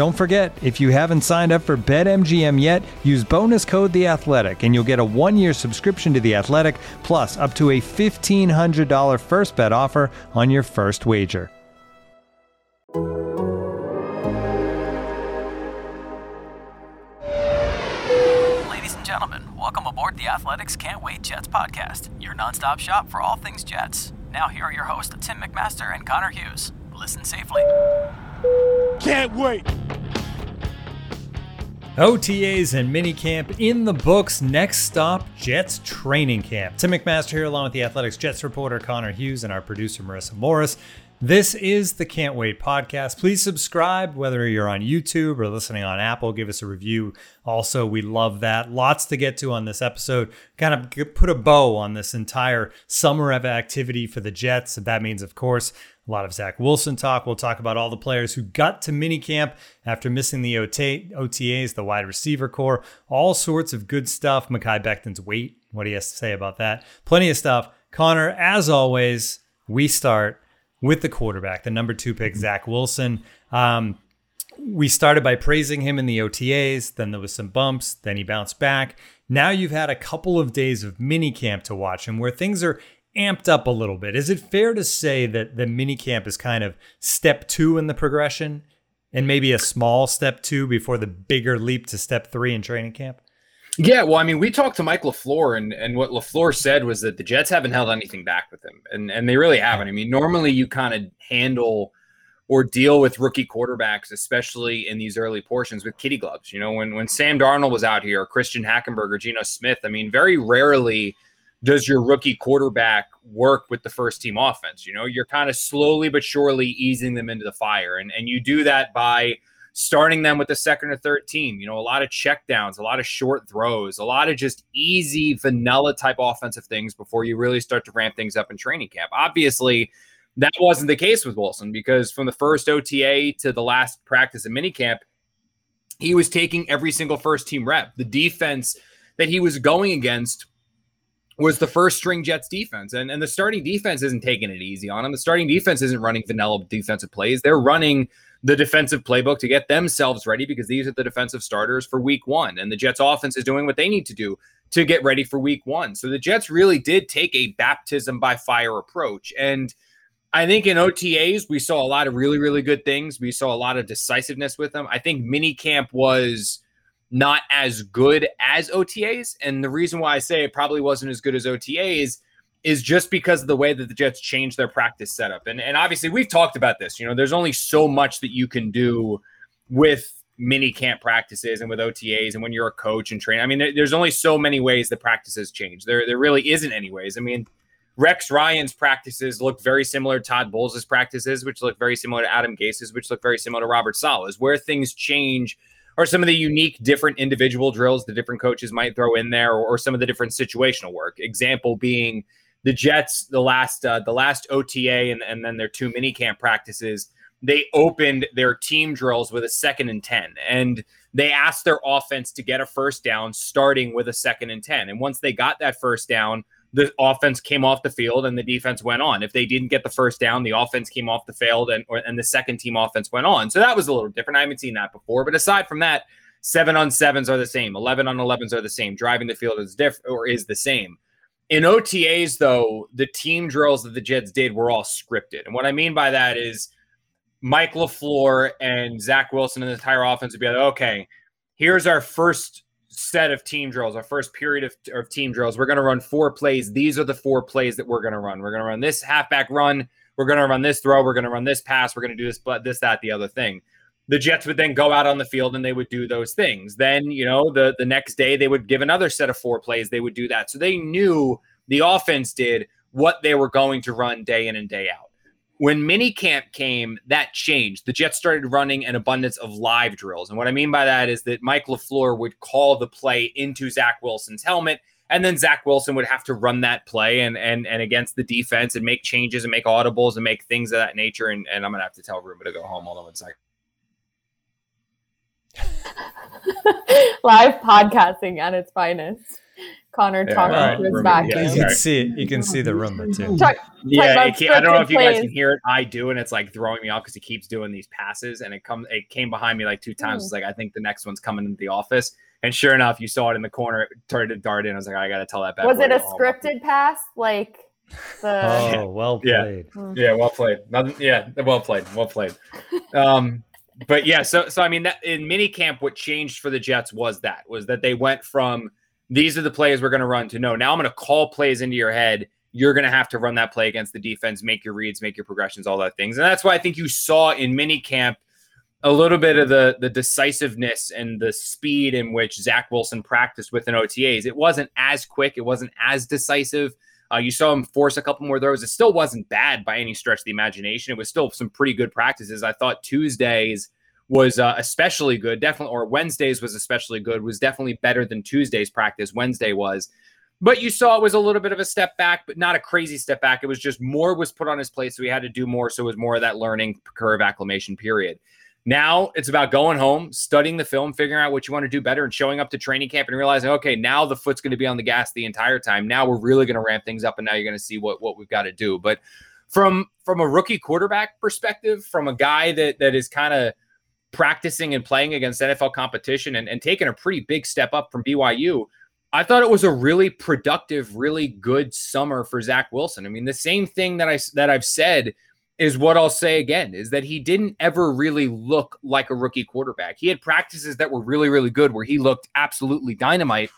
Don't forget, if you haven't signed up for BetMGM yet, use bonus code The Athletic, and you'll get a one-year subscription to The Athletic, plus up to a fifteen hundred dollar first bet offer on your first wager. Ladies and gentlemen, welcome aboard the Athletics Can't Wait Jets podcast, your nonstop shop for all things Jets. Now, here are your hosts, Tim McMaster and Connor Hughes. Listen safely. Can't wait. OTAs and minicamp in the books. Next stop, Jets training camp. Tim McMaster here, along with the Athletics Jets reporter Connor Hughes and our producer Marissa Morris. This is the Can't Wait podcast. Please subscribe, whether you're on YouTube or listening on Apple. Give us a review. Also, we love that. Lots to get to on this episode. Kind of put a bow on this entire summer of activity for the Jets. That means, of course, a lot of Zach Wilson talk. We'll talk about all the players who got to minicamp after missing the OTAs, the wide receiver corps, all sorts of good stuff. Mekhi Becton's weight, what he has to say about that. Plenty of stuff. Connor, as always, we start with the quarterback, the number two pick, Zach Wilson. Um, we started by praising him in the OTAs, then there was some bumps, then he bounced back. Now you've had a couple of days of minicamp to watch him where things are amped up a little bit. Is it fair to say that the minicamp is kind of step two in the progression and maybe a small step two before the bigger leap to step three in training camp? Yeah, well, I mean, we talked to Mike LaFleur, and, and what LaFleur said was that the Jets haven't held anything back with him. And, and they really haven't. I mean, normally you kind of handle or deal with rookie quarterbacks, especially in these early portions, with kitty gloves. You know, when, when Sam Darnold was out here, Christian Hackenberg, or Geno Smith, I mean, very rarely – does your rookie quarterback work with the first team offense? You know, you're kind of slowly but surely easing them into the fire. And, and you do that by starting them with the second or third team. You know, a lot of checkdowns, a lot of short throws, a lot of just easy vanilla type offensive things before you really start to ramp things up in training camp. Obviously, that wasn't the case with Wilson because from the first OTA to the last practice of minicamp, he was taking every single first team rep. The defense that he was going against was the first string Jets defense. And, and the starting defense isn't taking it easy on him. The starting defense isn't running vanilla defensive plays. They're running the defensive playbook to get themselves ready because these are the defensive starters for week one. And the Jets offense is doing what they need to do to get ready for week one. So the Jets really did take a baptism by fire approach. And I think in OTAs, we saw a lot of really, really good things. We saw a lot of decisiveness with them. I think minicamp was not as good as OTAs. And the reason why I say it probably wasn't as good as OTAs is just because of the way that the Jets changed their practice setup. And, and obviously, we've talked about this. You know, there's only so much that you can do with mini camp practices and with OTAs and when you're a coach and train. I mean, there, there's only so many ways that practices change. There, there really isn't any ways. I mean, Rex Ryan's practices look very similar to Todd Bowles' practices, which look very similar to Adam Gase's, which look very similar to Robert Saleh's. Where things change – are some of the unique different individual drills the different coaches might throw in there or, or some of the different situational work example being the jets the last uh, the last ota and, and then their two mini camp practices they opened their team drills with a second and 10 and they asked their offense to get a first down starting with a second and 10 and once they got that first down the offense came off the field and the defense went on. If they didn't get the first down, the offense came off the field and or, and the second team offense went on. So that was a little different. I haven't seen that before. But aside from that, seven on sevens are the same. Eleven on elevens are the same. Driving the field is different or is the same. In OTAs, though, the team drills that the Jets did were all scripted. And what I mean by that is Mike LaFleur and Zach Wilson and the entire offense would be like, okay, here's our first set of team drills, our first period of, of team drills. We're going to run four plays. These are the four plays that we're going to run. We're going to run this halfback run. We're going to run this throw. We're going to run this pass. We're going to do this, but this, that, the other thing. The Jets would then go out on the field and they would do those things. Then, you know, the the next day they would give another set of four plays. They would do that. So they knew the offense did what they were going to run day in and day out. When minicamp came, that changed. The Jets started running an abundance of live drills. And what I mean by that is that Mike LaFleur would call the play into Zach Wilson's helmet. And then Zach Wilson would have to run that play and and and against the defense and make changes and make audibles and make things of that nature. And, and I'm gonna have to tell Ruba to go home. Hold on one second. Live podcasting at its finest. Connor yeah, talking right. to his back. Yeah, you can see it. You can see the room too. Talk, yeah, I don't know if you guys can hear it. I do, and it's like throwing me off because he keeps doing these passes, and it comes. It came behind me like two times. Mm. It's like I think the next one's coming into the office, and sure enough, you saw it in the corner. It started to dart in. I was like, I got to tell that back. Was it a scripted pass? Like the oh, well played. Yeah, mm. yeah well played. Nothing, yeah, well played. Well played. Um, but yeah, so so I mean, that in minicamp, what changed for the Jets was that was that they went from these are the plays we're going to run to no, now I'm going to call plays into your head. You're going to have to run that play against the defense, make your reads, make your progressions, all that things, and that's why I think you saw in minicamp a little bit of the the decisiveness and the speed in which Zach Wilson practiced with an OTAs. It wasn't as quick, it wasn't as decisive. Uh, you saw him force a couple more throws. It still wasn't bad by any stretch of the imagination. It was still some pretty good practices. I thought Tuesdays was uh, especially good, definitely, or Wednesdays was especially good, was definitely better than Tuesday's practice. Wednesday was. But you saw it was a little bit of a step back, but not a crazy step back. It was just more was put on his plate, so he had to do more. So it was more of that learning curve acclimation period. Now it's about going home, studying the film, figuring out what you want to do better, and showing up to training camp and realizing, okay, now the foot's going to be on the gas the entire time. Now we're really going to ramp things up, and now you're going to see what what we've got to do. But from from a rookie quarterback perspective, from a guy that that is kind of practicing and playing against NFL competition and, and taking a pretty big step up from BYU, I thought it was a really productive, really good summer for Zach Wilson. I mean, the same thing that I that I've said is what I'll say again is that he didn't ever really look like a rookie quarterback. He had practices that were really, really good where he looked absolutely dynamite.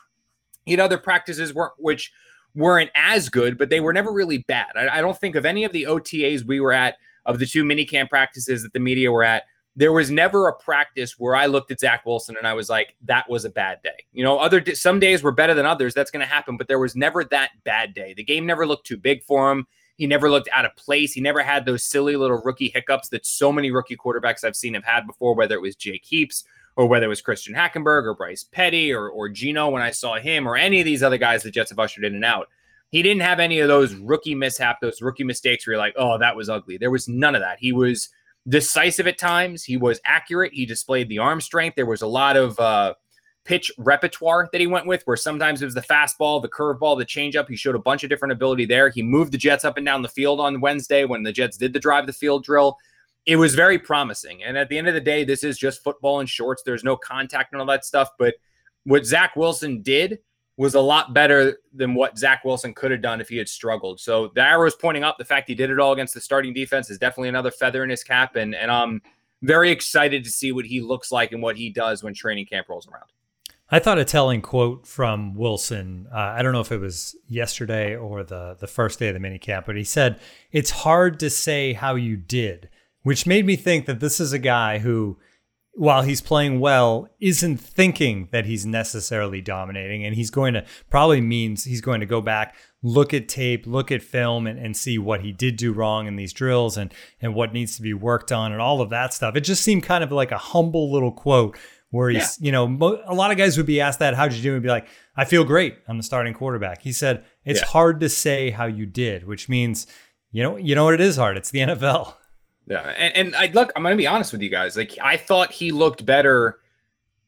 He had other practices were, which weren't as good, but they were never really bad. I, I don't think of any of the OTAs we were at, of the two mini camp practices that the media were at, there was never a practice where I looked at Zach Wilson and I was like, that was a bad day. You know, other some days were better than others. That's going to happen, but there was never that bad day. The game never looked too big for him. He never looked out of place. He never had those silly little rookie hiccups that so many rookie quarterbacks I've seen have had before, whether it was Jake Heaps or whether it was Christian Hackenberg or Bryce Petty or, or Geno when I saw him or any of these other guys the Jets have ushered in and out. He didn't have any of those rookie mishap, those rookie mistakes where you're like, oh, that was ugly. There was none of that. He was decisive at times. He was accurate. He displayed the arm strength. There was a lot of uh, pitch repertoire that he went with, where sometimes it was the fastball, the curveball, the changeup. He showed a bunch of different ability there. He moved the Jets up and down the field on Wednesday when the Jets did the drive the field drill. It was very promising. And at the end of the day, this is just football in shorts. There's no contact and all that stuff. But what Zach Wilson did was a lot better than what Zach Wilson could have done if he had struggled. So the arrow is pointing up. The fact he did it all against the starting defense is definitely another feather in his cap. And, and I'm very excited to see what he looks like and what he does when training camp rolls around. I thought a telling quote from Wilson. Uh, I don't know if it was yesterday or the the first day of the mini camp, but he said it's hard to say how you did, which made me think that this is a guy who, while he's playing well, isn't thinking that he's necessarily dominating, and he's going to probably means he's going to go back, look at tape, look at film, and, and see what he did do wrong in these drills and and what needs to be worked on and all of that stuff. It just seemed kind of like a humble little quote where he's, yeah. you know, a lot of guys would be asked that, how'd you do? And be like, I feel great. I'm the starting quarterback. He said, it's yeah. hard to say how you did, which means, you know, you know what it is hard. It's the NFL. Yeah. And, and I look, I'm going to be honest with you guys. Like, I thought he looked better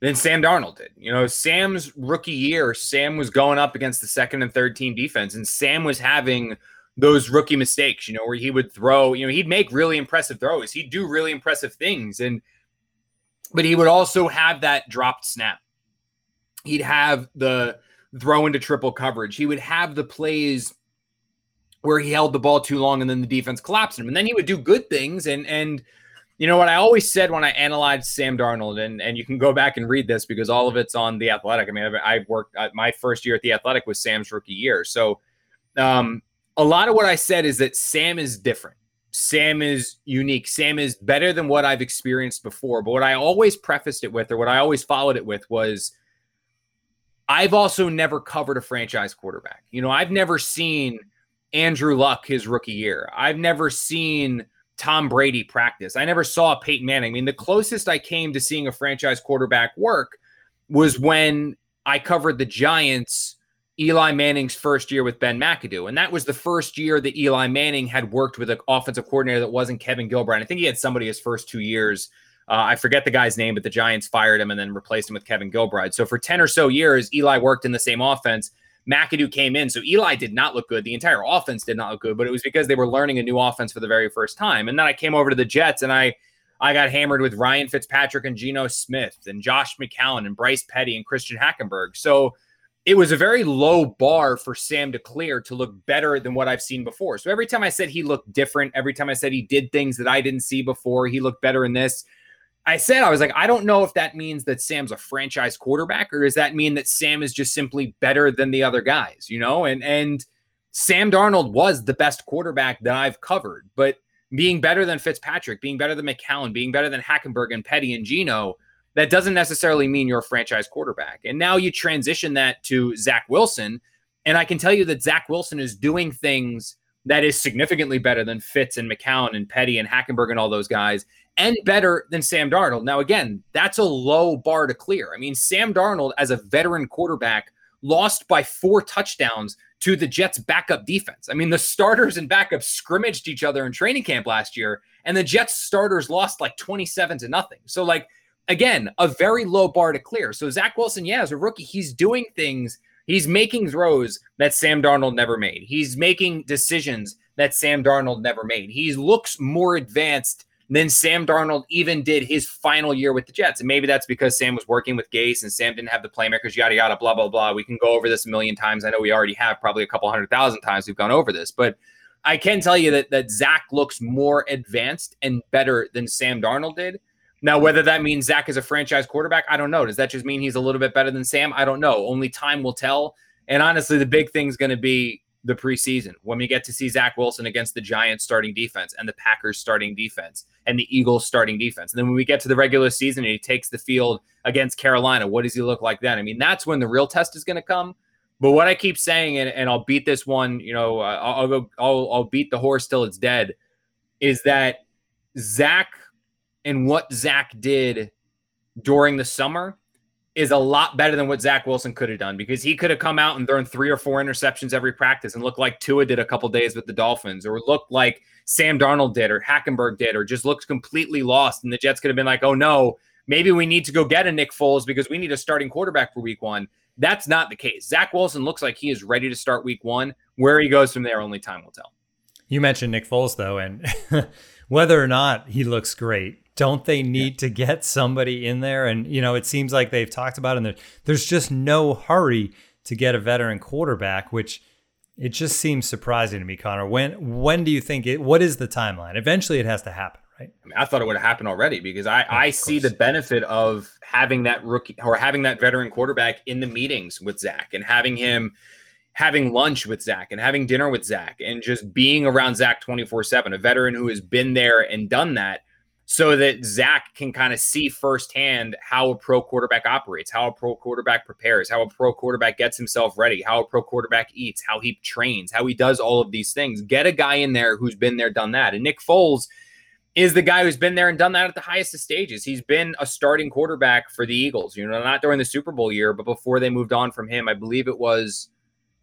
than Sam Darnold did. You know, Sam's rookie year, Sam was going up against the second and third team defense, and Sam was having those rookie mistakes, you know, where he would throw, you know, he'd make really impressive throws. He'd do really impressive things. And, but he would also have that dropped snap. He'd have the throw into triple coverage. He would have the plays where he held the ball too long and then the defense collapsed him. And then he would do good things and and you know what I always said when I analyzed Sam Darnold, and and you can go back and read this because all of it's on the Athletic. I mean, I've, I've worked uh, my first year at the Athletic was Sam's rookie year, so um, a lot of what I said is that Sam is different. Sam is unique. Sam is better than what I've experienced before. But what I always prefaced it with, or what I always followed it with, was I've also never covered a franchise quarterback. You know, I've never seen Andrew Luck his rookie year. I've never seen Tom Brady practice. I never saw Peyton Manning. I mean, the closest I came to seeing a franchise quarterback work was when I covered the Giants Eli Manning's first year with Ben McAdoo. And that was the first year that Eli Manning had worked with an offensive coordinator that wasn't Kevin Gilbride. I think he had somebody his first two years. Uh, I forget the guy's name, but the Giants fired him and then replaced him with Kevin Gilbride. So for 10 or so years, Eli worked in the same offense. McAdoo came in. So Eli did not look good. The entire offense did not look good, but it was because they were learning a new offense for the very first time. And then I came over to the Jets and I I got hammered with Ryan Fitzpatrick and Geno Smith and Josh McCown and Bryce Petty and Christian Hackenberg. So it was a very low bar for Sam to clear to look better than what I've seen before. So every time I said he looked different, every time I said he did things that I didn't see before, he looked better in this. I said, I was like, I don't know if that means that Sam's a franchise quarterback or does that mean that Sam is just simply better than the other guys, you know? And, and, Sam Darnold was the best quarterback that I've covered, but being better than Fitzpatrick, being better than McCown, being better than Hackenberg and Petty and Geno, that doesn't necessarily mean you're a franchise quarterback. And now you transition that to Zach Wilson. And I can tell you that Zach Wilson is doing things that is significantly better than Fitz and McCown and Petty and Hackenberg and all those guys, and better than Sam Darnold. Now, again, that's a low bar to clear. I mean, Sam Darnold, as a veteran quarterback, lost by four touchdowns to the Jets' backup defense. I mean, the starters and backups scrimmaged each other in training camp last year, and the Jets starters lost like 27 to nothing. So, like, again, a very low bar to clear. So Zach Wilson, yeah, as a rookie, he's doing things. He's making throws that Sam Darnold never made. He's making decisions that Sam Darnold never made. He looks more advanced than Sam Darnold even did his final year with the Jets. And maybe that's because Sam was working with Gase and Sam didn't have the playmakers, yada, yada, blah, blah, blah. We can go over this a million times. I know we already have probably a couple hundred thousand times we've gone over this, but I can tell you that, that Zach looks more advanced and better than Sam Darnold did. Now, whether that means Zach is a franchise quarterback, I don't know. Does that just mean he's a little bit better than Sam? I don't know. Only time will tell. And honestly, the big thing's going to be the preseason when we get to see Zach Wilson against the Giants starting defense and the Packers starting defense and the Eagles starting defense. And then when we get to the regular season and he takes the field against Carolina, what does he look like then? I mean, that's when the real test is going to come. But what I keep saying, and, and I'll beat this one, you know, uh, I'll, I'll, I'll beat the horse till it's dead, is that Zach and what Zach did during the summer is a lot better than what Zach Wilson could have done because he could have come out and thrown three or four interceptions every practice and looked like Tua did a couple days with the Dolphins or looked like Sam Darnold did or Hackenberg did or just looked completely lost. And the Jets could have been like, oh no, maybe we need to go get a Nick Foles because we need a starting quarterback for week one. That's not the case. Zach Wilson looks like he is ready to start week one. Where he goes from there, only time will tell. You mentioned Nick Foles, though, and whether or not he looks great, don't they need yeah. to get somebody in there? And you know, it seems like they've talked about, it and there, there's just no hurry to get a veteran quarterback, which it just seems surprising to me, Connor. When when do you think it? What is the timeline? Eventually, it has to happen, right? I, mean, I thought it would have happened already because I I see the benefit of having that rookie or having that veteran quarterback in the meetings with Zach and having him having lunch with Zach and having dinner with Zach and just being around Zach 24 7, a veteran who has been there and done that so that Zach can kind of see firsthand how a pro quarterback operates, how a pro quarterback prepares, how a pro quarterback gets himself ready, how a pro quarterback eats, how he trains, how he does all of these things. Get a guy in there who's been there, done that. And Nick Foles is the guy who's been there and done that at the highest of stages. He's been a starting quarterback for the Eagles, you know, not during the Super Bowl year, but before they moved on from him. I believe it was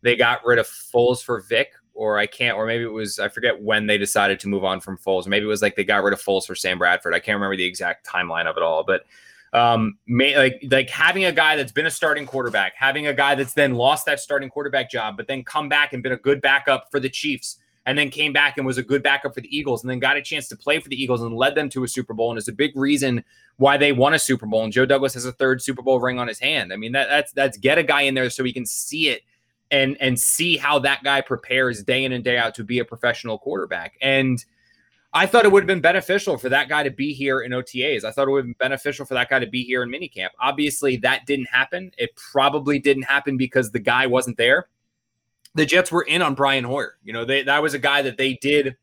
they got rid of Foles for Vick or I can't, or maybe it was, I forget when they decided to move on from Foles. Maybe it was like they got rid of Foles for Sam Bradford. I can't remember the exact timeline of it all, but um, may, like like having a guy that's been a starting quarterback, having a guy that's then lost that starting quarterback job, but then come back and been a good backup for the Chiefs, and then came back and was a good backup for the Eagles, and then got a chance to play for the Eagles and led them to a Super Bowl, and is a big reason why they won a Super Bowl. And Joe Douglas has a third Super Bowl ring on his hand. I mean, that that's that's get a guy in there so he can see it and and see how that guy prepares day in and day out to be a professional quarterback. And I thought it would have been beneficial for that guy to be here in OTAs. I thought it would have been beneficial for that guy to be here in minicamp. Obviously, that didn't happen. It probably didn't happen because the guy wasn't there. The Jets were in on Brian Hoyer. You know, they that was a guy that they did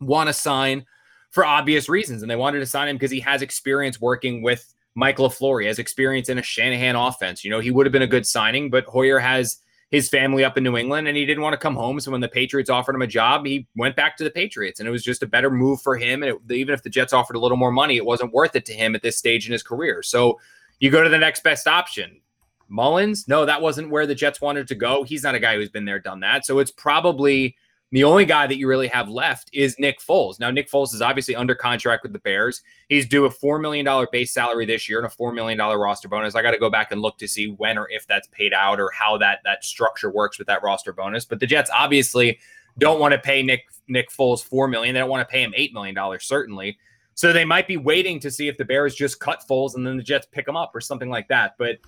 want to sign for obvious reasons, and they wanted to sign him because he has experience working with Mike LaFleur. He has experience in a Shanahan offense. You know, he would have been a good signing, but Hoyer has his family up in New England and he didn't want to come home. So when the Patriots offered him a job, he went back to the Patriots and it was just a better move for him. And it, even if the Jets offered a little more money, it wasn't worth it to him at this stage in his career. So you go to the next best option. Mullens, no, that wasn't where the Jets wanted to go. He's not a guy who's been there, done that. So it's probably the only guy that you really have left is Nick Foles. Now, Nick Foles is obviously under contract with the Bears. He's due a $4 million base salary this year and a $4 million roster bonus. I got to go back and look to see when or if that's paid out or how that, that structure works with that roster bonus. But the Jets obviously don't want to pay Nick, Nick Foles 4 million. They don't want to pay him $8 million, certainly. So they might be waiting to see if the Bears just cut Foles and then the Jets pick him up or something like that. But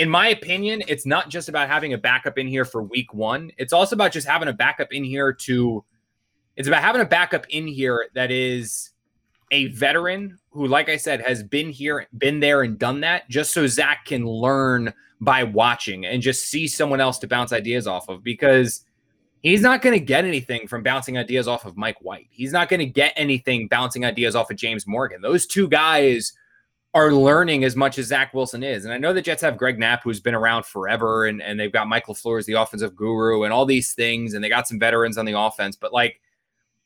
in my opinion, it's not just about having a backup in here for week one. It's also about just having a backup in here to, it's about having a backup in here that is a veteran who, like I said, has been here, been there, and done that just so Zach can learn by watching and just see someone else to bounce ideas off of because he's not going to get anything from bouncing ideas off of Mike White. He's not going to get anything bouncing ideas off of James Morgan. Those two guys are learning as much as Zach Wilson is. And I know the Jets have Greg Knapp, who's been around forever, and, and they've got Mike LaFleur, the offensive guru, and all these things, and they got some veterans on the offense. But like,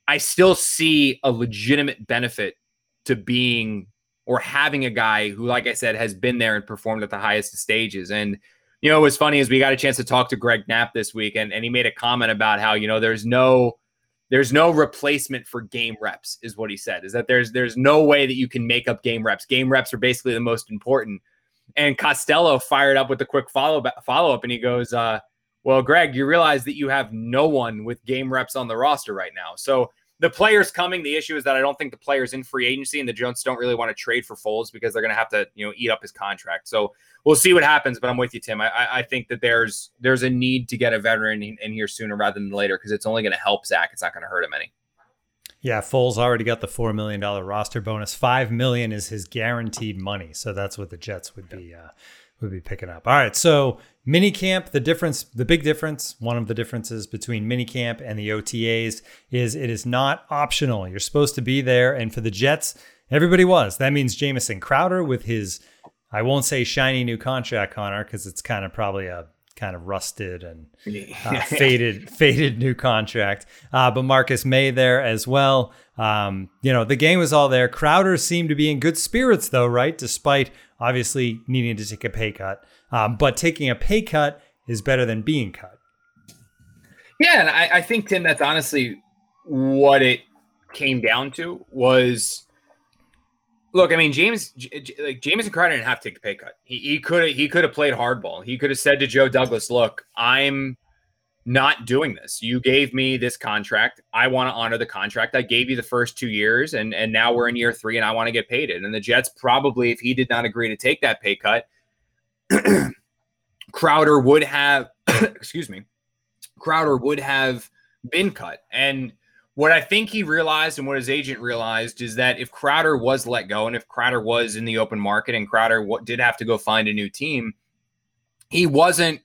I still see a legitimate benefit to being or having a guy who, like I said, has been there and performed at the highest stages. And you know, it was funny is we got a chance to talk to Greg Knapp this week, and, and he made a comment about how you know there's no there's no replacement for game reps is what he said is that there's there's no way that you can make up game reps. Game reps are basically the most important. And costello fired up with a quick follow follow up and he goes uh, well greg you realize that you have no one with game reps on the roster right now. So the players coming. The issue is that I don't think the players in free agency and the Jones don't really want to trade for Foles because they're going to have to, you know, eat up his contract. So we'll see what happens. But I'm with you, Tim. I, I think that there's there's a need to get a veteran in, in here sooner rather than later because it's only going to help Zach. It's not going to hurt him any. Yeah, Foles already got the four million dollar roster bonus. Five million is his guaranteed money, so that's what the Jets would be uh, would be picking up. All right, so minicamp, the difference, the big difference, one of the differences between minicamp and the OTAs is it is not optional. You're supposed to be there, and for the Jets, everybody was. That means Jamison Crowder with his, I won't say shiny new contract, Connor, because it's kind of probably a kind of rusted and uh, faded, faded new contract. Uh, but Marcus Maye there as well. Um, you know, the game was all there. Crowder seemed to be in good spirits, though, right? Despite obviously needing to take a pay cut. Um, but taking a pay cut is better than being cut. Yeah, and I, I think Tim, that's honestly what it came down to was. Look, I mean, James, like Jamison Crowder didn't have to take a pay cut. He could have he could have played hardball. He could have said to Joe Douglas, "Look, I'm not doing this. You gave me this contract. I want to honor the contract. I gave you the first two years, and and now we're in year three, and I want to get paid it. And the Jets probably, if he did not agree to take that pay cut, Crowder would have, excuse me, Crowder would have been cut. And what I think he realized and what his agent realized is that if Crowder was let go and if Crowder was in the open market and Crowder did have to go find a new team, he wasn't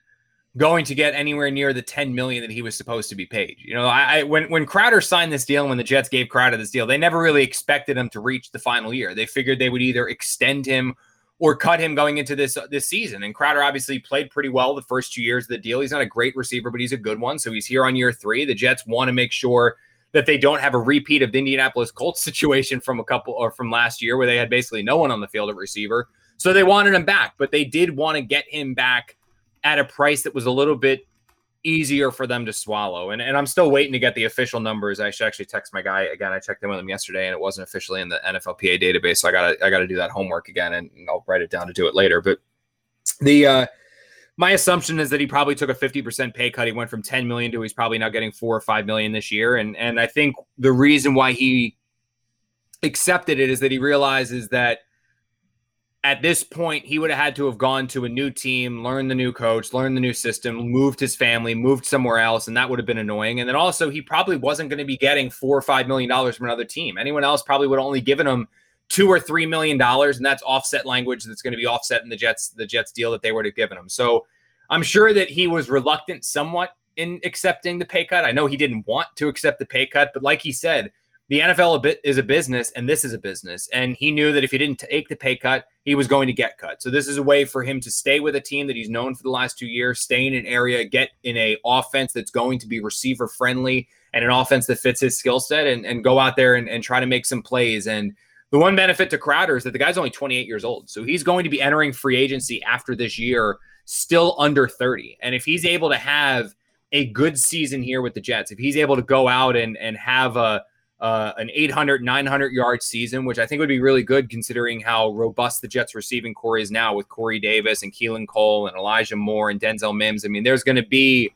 going to get anywhere near the 10 million that he was supposed to be paid. You know, I, I, when when Crowder signed this deal and when the Jets gave Crowder this deal, they never really expected him to reach the final year. They figured they would either extend him or cut him going into this this season. And Crowder obviously played pretty well the first two years of the deal. He's not a great receiver, but he's a good one. So he's here on year three. The Jets want to make sure that they don't have a repeat of the Indianapolis Colts situation from a couple or from last year where they had basically no one on the field at receiver. So they wanted him back, but they did want to get him back at a price that was a little bit easier for them to swallow. And, and I'm still waiting to get the official numbers. I should actually text my guy again. I checked in with him yesterday and it wasn't officially in the NFLPA database. So I gotta I gotta do that homework again and I'll write it down to do it later. But the uh my assumption is that he probably took a 50% pay cut. He went from 10 million to he's probably now getting four or five million this year. And and I think the reason why he accepted it is that he realizes that at this point, he would have had to have gone to a new team, learned the new coach, learned the new system, moved his family, moved somewhere else, and that would have been annoying. And then also, he probably wasn't going to be getting four or five million dollars from another team. Anyone else probably would have only given him two or three million dollars, and that's offset language that's going to be offset in the Jets the Jets deal that they would have given him. So I'm sure that he was reluctant somewhat in accepting the pay cut. I know he didn't want to accept the pay cut, but like he said, the NFL is a business and this is a business. And he knew that if he didn't take the pay cut, he was going to get cut. So this is a way for him to stay with a team that he's known for the last two years, stay in an area, get in a offense that's going to be receiver friendly and an offense that fits his skill set and, and go out there and, and try to make some plays. And the one benefit to Crowder is that the guy's only 28 years old. So he's going to be entering free agency after this year, still under 30. And if he's able to have a good season here with the Jets, if he's able to go out and, and have a uh, an 800, 900 yard season, which I think would be really good considering how robust the Jets receiving corps is now with Corey Davis and Keelan Cole and Elijah Moore and Denzel Mims. I mean, there's going to be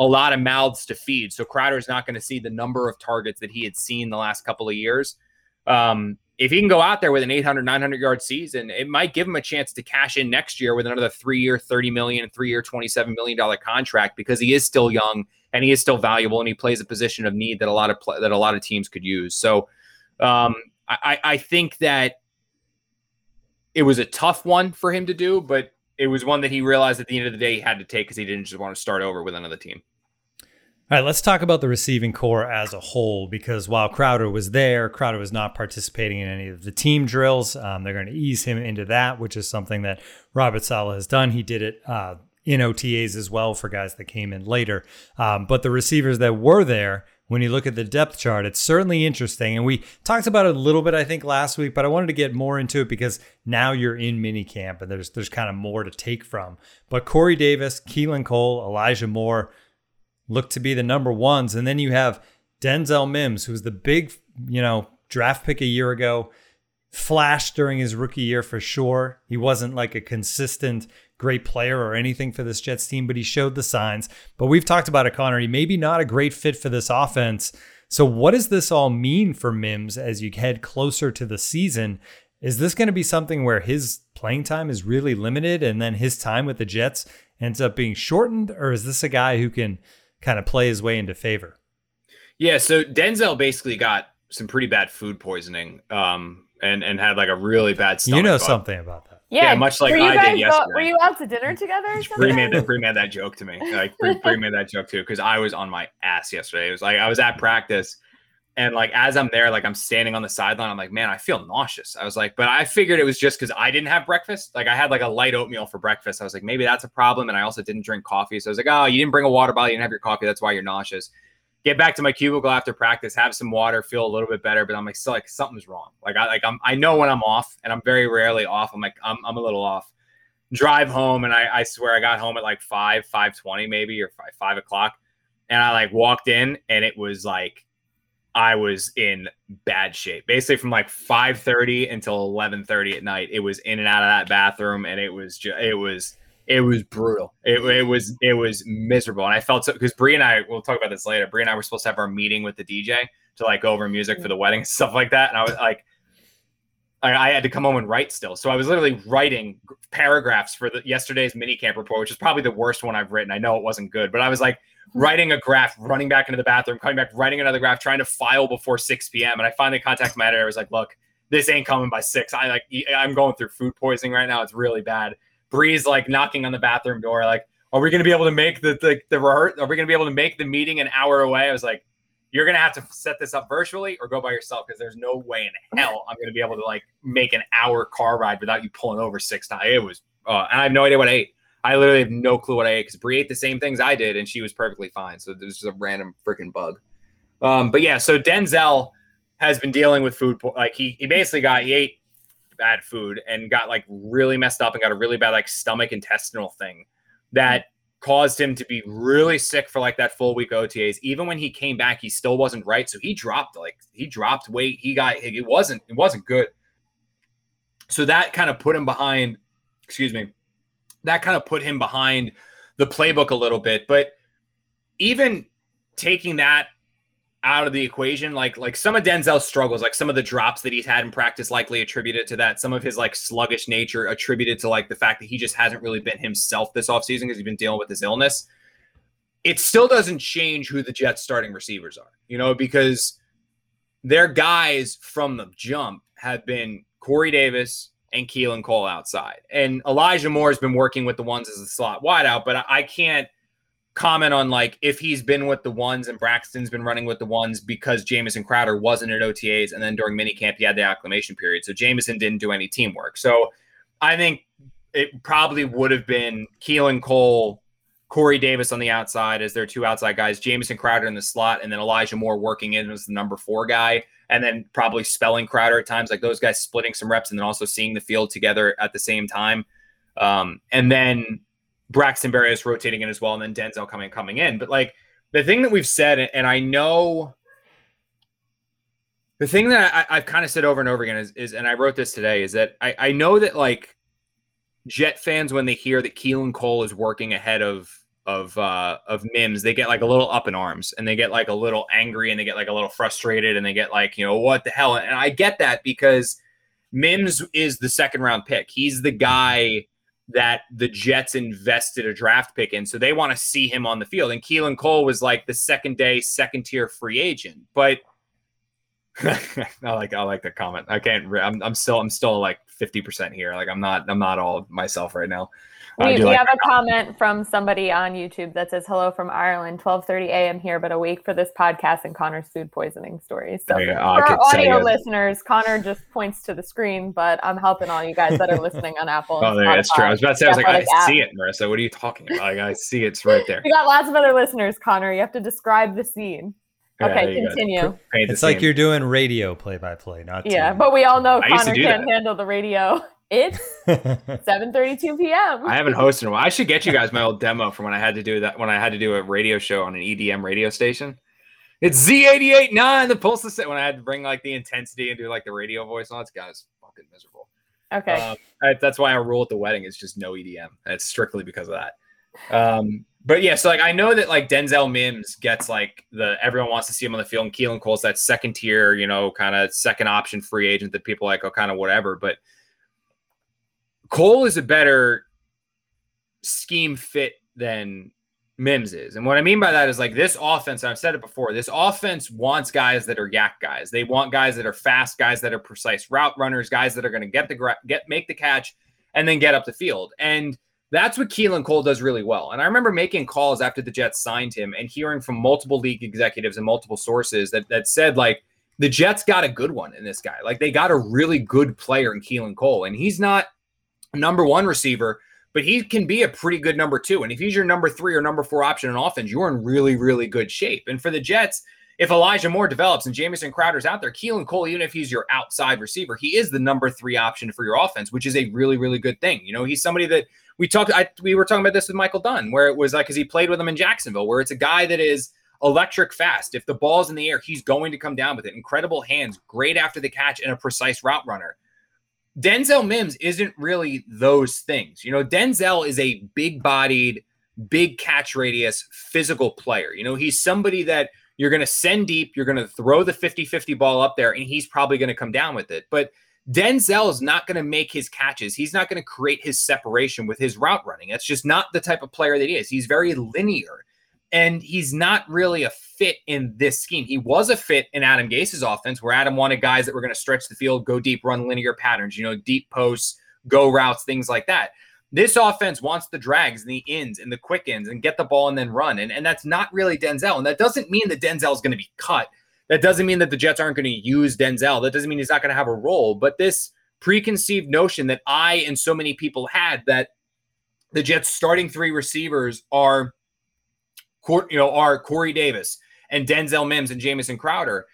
a lot of mouths to feed. So Crowder's not going to see the number of targets that he had seen the last couple of years. Um, if he can go out there with an 800, 900 yard season, it might give him a chance to cash in next year with another three year, 30 million, three year, $27 million contract because he is still young and he is still valuable and he plays a position of need that a lot of that a lot of teams could use. So um, I, I think that it was a tough one for him to do, but it was one that he realized at the end of the day he had to take because he didn't just want to start over with another team. All right, let's talk about the receiving corps as a whole because while Crowder was there, Crowder was not participating in any of the team drills. Um, they're going to ease him into that, which is something that Robert Saleh has done. He did it uh, in OTAs as well for guys that came in later. Um, but the receivers that were there, when you look at the depth chart, it's certainly interesting. And we talked about it a little bit, I think, last week, but I wanted to get more into it because now you're in minicamp and there's there's kind of more to take from. But Corey Davis, Keelan Cole, Elijah Moore look to be the number ones. And then you have Denzel Mims, who's the big, you know, draft pick a year ago, flashed during his rookie year for sure. He wasn't like a consistent great player or anything for this Jets team, but he showed the signs. But we've talked about it, Connor. He may be not a great fit for this offense. So, what does this all mean for Mims as you head closer to the season? Is this going to be something where his playing time is really limited and then his time with the Jets ends up being shortened? Or is this a guy who can kind of play his way into favor. Yeah, so Denzel basically got some pretty bad food poisoning, um, and and had like a really bad stomach. You know bug. something about that. Yeah, Yeah, much like were you I guys did yesterday. were you out to dinner together? Or Bree made that Bree made that joke to me. Like Bree, Bree made that joke too because I was on my ass yesterday. It was like I was at practice, and like as I'm there, like I'm standing on the sideline. I'm like, man, I feel nauseous. I was like, but I figured it was just because I didn't have breakfast. Like I had like a light oatmeal for breakfast. I was like, maybe that's a problem. And I also didn't drink coffee, so I was like, oh, you didn't bring a water bottle, you didn't have your coffee. That's why you're nauseous. Get back to my cubicle after practice, have some water, feel a little bit better. But I'm like, still like something's wrong. Like I like I'm I know when I'm off, and I'm very rarely off. I'm like I'm I'm a little off drive home and I, I swear I got home at like five, five twenty maybe or five, five o'clock. And I like walked in and it was like I was in bad shape. Basically from like 5:30 until 11:30 at night. It was in and out of that bathroom and it was just it was it was brutal. It, it was mm-hmm. it was miserable. And I felt so because Bree and I we'll talk about this later. Bree and I were supposed to have our meeting with the DJ to like go over music for mm-hmm. the wedding and stuff like that. And I was like I, I had to come home and write still. So I was literally writing paragraphs for the yesterday's mini camp report, which is probably the worst one I've written. I know it wasn't good, but I was like writing a graph, running back into the bathroom, coming back, writing another graph, trying to file before 6 p.m. And I finally contacted my editor. I was like, look, this ain't coming by six. I like I'm going through food poisoning right now. It's really bad. Bree's like knocking on the bathroom door, like, are we gonna be able to make the the, the rehearse? Are we gonna be able to make the meeting an hour away? I was like, you're gonna have to set this up virtually or go by yourself because there's no way in hell I'm gonna be able to like make an hour car ride without you pulling over six times. It was, uh, and I have no idea what I ate. I literally have no clue what I ate because Bree ate the same things I did and she was perfectly fine. So there's just a random freaking bug. Um, but yeah, so Denzel has been dealing with food. Po- like he, he basically got, he ate bad food and got like really messed up and got a really bad like stomach intestinal thing that caused him to be really sick for like that full week OTAs. Even when he came back, he still wasn't right. So he dropped like he dropped weight. He got it wasn't it wasn't good. So that kind of put him behind, excuse me, that kind of put him behind the playbook a little bit. But even taking that out of the equation. Like like some of Denzel's struggles, like some of the drops that he's had in practice, likely attributed to that. Some of his like sluggish nature attributed to like the fact that he just hasn't really been himself this offseason because he's been dealing with his illness. It still doesn't change who the Jets starting receivers are, you know, because their guys from the jump have been Corey Davis and Keelan Cole outside. And Elijah Moore has been working with the ones as a slot wideout, but I can't comment on like if he's been with the ones and Braxton's been running with the ones because Jamison Crowder wasn't at OTAs and then during minicamp he had the acclimation period. So Jamison didn't do any teamwork. So I think it probably would have been Keelan Cole, Corey Davis on the outside as their two outside guys, Jamison Crowder in the slot, and then Elijah Moore working in as the number four guy, and then probably spelling Crowder at times, like those guys splitting some reps and then also seeing the field together at the same time. Um, and then Braxton Berrios rotating in as well, and then Denzel coming coming in. But like the thing that we've said, and I know the thing that I, have kind of said over and over again is, is, and I wrote this today, is that I, I know that like Jet fans when they hear that Keelan Cole is working ahead of of uh of Mims, they get like a little up in arms and they get like a little angry and they get like a little frustrated and they get like, you know, what the hell? And I get that because Mims is the second round pick. He's the guy that the Jets invested a draft pick in. So they want to see him on the field. And Keelan Cole was like the second day, second tier free agent. But I like I like the comment. I can't I'm I'm still I'm still like 50% here. Like I'm not I'm not all myself right now. We, we like have a comment from somebody on YouTube that says, "Hello from Ireland, 12:30 a.m. here, but awake for this podcast and Connor's food poisoning story." So, yeah, for our audio listeners, Connor just points to the screen, but I'm helping all you guys that are listening on Apple. oh, there, that's true. I was about to say, I was like, I app. see it, Marissa. What are you talking about? Like, I see it's right there. We got lots of other listeners, Connor. You have to describe the scene. Okay, yeah, continue. It's like you're doing radio play by play, not yeah. But we all know Connor can't that. handle the radio. It's 7:32 p.m. I haven't hosted in a while. I should get you guys my old demo from when I had to do that when I had to do a radio show on an EDM radio station. It's Z889, the pulse set when I had to bring like the intensity and do like the radio voice on. It's guys fucking miserable. Okay. Um, I, that's why our rule at the wedding is just no EDM. And it's strictly because of that. Um, but yeah, so like I know that like Denzel Mims gets like the everyone wants to see him on the field, and Keelan Cole's that second tier, you know, kind of second option free agent that people like, oh, kind of whatever. But Cole is a better scheme fit than Mims is. And what I mean by that is like this offense, I've said it before, this offense wants guys that are YAC guys. They want guys that are fast, guys that are precise route runners, guys that are going to get the get make the catch and then get up the field. And that's what Keelan Cole does really well. And I remember making calls after the Jets signed him and hearing from multiple league executives and multiple sources that that said like the Jets got a good one in this guy. Like they got a really good player in Keelan Cole. And he's not number one receiver, but he can be a pretty good number two. And if he's your number three or number four option in offense, you're in really, really good shape. And for the Jets, if Elijah Moore develops and Jamison Crowder's out there, Keelan Cole, even if he's your outside receiver, he is the number three option for your offense, which is a really, really good thing. You know, he's somebody that we talked, I, we were talking about this with Michael Dunn, where it was like, because he played with him in Jacksonville, where it's a guy that is electric fast. If the ball's in the air, he's going to come down with it. Incredible hands, great after the catch, and a precise route runner. Denzel Mims isn't really those things. You know, Denzel is a big bodied, big catch radius, physical player. You know, he's somebody that you're going to send deep, you're going to throw the 50 50 ball up there, and he's probably going to come down with it. But Denzel is not going to make his catches. He's not going to create his separation with his route running. That's just not the type of player that he is. He's very linear and he's not really a fit in this scheme. He was a fit in Adam Gase's offense, where Adam wanted guys that were going to stretch the field, go deep, run linear patterns, you know, deep posts, go routes, things like that. This offense wants the drags and the ins and the quick ins and get the ball and then run. And, and that's not really Denzel. And that doesn't mean that Denzel is going to be cut. That doesn't mean that the Jets aren't going to use Denzel. That doesn't mean he's not going to have a role. But this preconceived notion that I and so many people had that the Jets starting three receivers are you know, are Corey Davis and Denzel Mims and Jamison Crowder.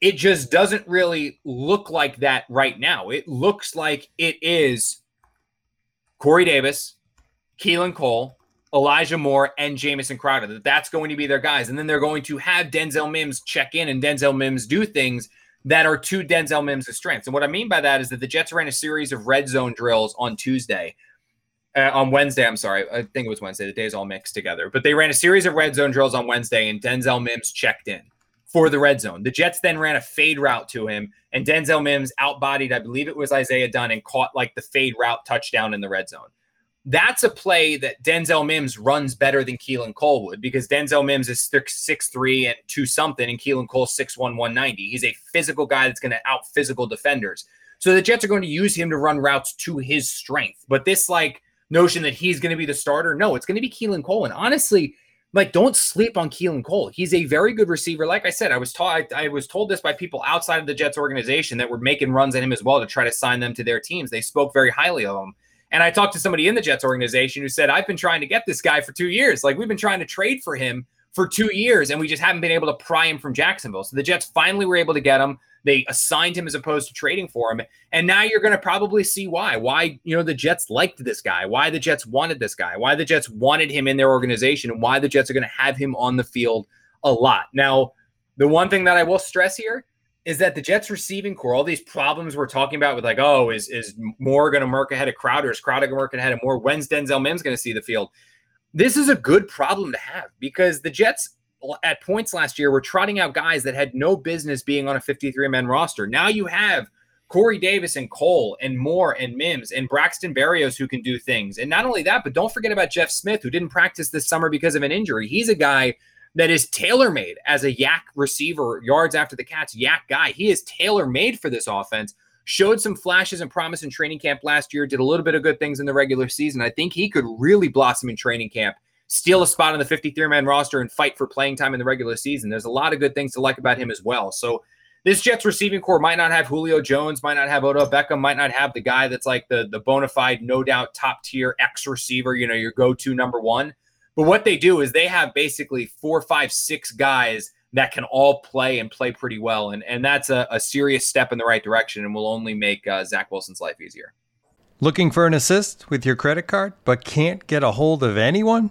It just doesn't really look like that right now. It looks like it is Corey Davis, Keelan Cole, Elijah Moore, and Jamison Crowder. That that's going to be their guys, and then they're going to have Denzel Mims check in and Denzel Mims do things that are to Denzel Mims' strengths. And what I mean by that is that the Jets ran a series of red zone drills on Tuesday uh, on Wednesday. I'm sorry, I think it was Wednesday. The days all mixed together. But they ran a series of red zone drills on Wednesday, and Denzel Mims checked in. for the red zone. The Jets then ran a fade route to him, and Denzel Mims outbodied, I believe it was Isaiah Dunn, and caught like the fade route touchdown in the red zone. That's a play that Denzel Mims runs better than Keelan Cole would because Denzel Mims is six three and two something, and Keelan Cole six one one ninety. He's a physical guy that's going to out physical defenders. So the Jets are going to use him to run routes to his strength. But this like notion that he's going to be the starter, no, it's going to be Keelan Cole. And honestly, like don't sleep on Keelan Cole. He's a very good receiver. Like I said, I was taught I, I, was told this by people outside of the Jets organization that were making runs at him as well to try to sign them to their teams. They spoke very highly of him. And I talked to somebody in the Jets organization who said, I've been trying to get this guy for two years. Like we've been trying to trade for him for two years, and we just haven't been able to pry him from Jacksonville. So the Jets finally were able to get him. They assigned him as opposed to trading for him. And now you're going to probably see why. Why, you know, the Jets liked this guy, why the Jets wanted this guy, why the Jets wanted him in their organization, and why the Jets are going to have him on the field a lot. Now, the one thing that I will stress here is that the Jets receiving corps, all these problems we're talking about with like, oh, is is Moore going to mark ahead of Crowder? Is Crowder going to work ahead of Moore? When's Denzel Mims going to see the field? This is a good problem to have because the Jets at points last year were trotting out guys that had no business being on a 53 man roster. Now you have Corey Davis and Cole and Moore and Mims and Braxton Berrios who can do things. And not only that, but don't forget about Jeff Smith, who didn't practice this summer because of an injury. He's a guy that is tailor made as a YAC receiver, yards after the catch, YAC guy. He is tailor made for this offense. Showed some flashes and promise in training camp last year, did a little bit of good things in the regular season. I think he could really blossom in training camp steal a spot on the 53 man roster and fight for playing time in the regular season. There's a lot of good things to like about him as well. So this Jets receiving corps might not have Julio Jones, might not have Odell Beckham, might not have the guy that's like the the bona fide, no doubt top tier X receiver, you know, your go to number one. But what they do is they have basically four, five, six guys that can all play and play pretty well. And, and that's a, a serious step in the right direction and will only make uh, Zach Wilson's life easier. Looking for an assist with your credit card, but can't get a hold of anyone?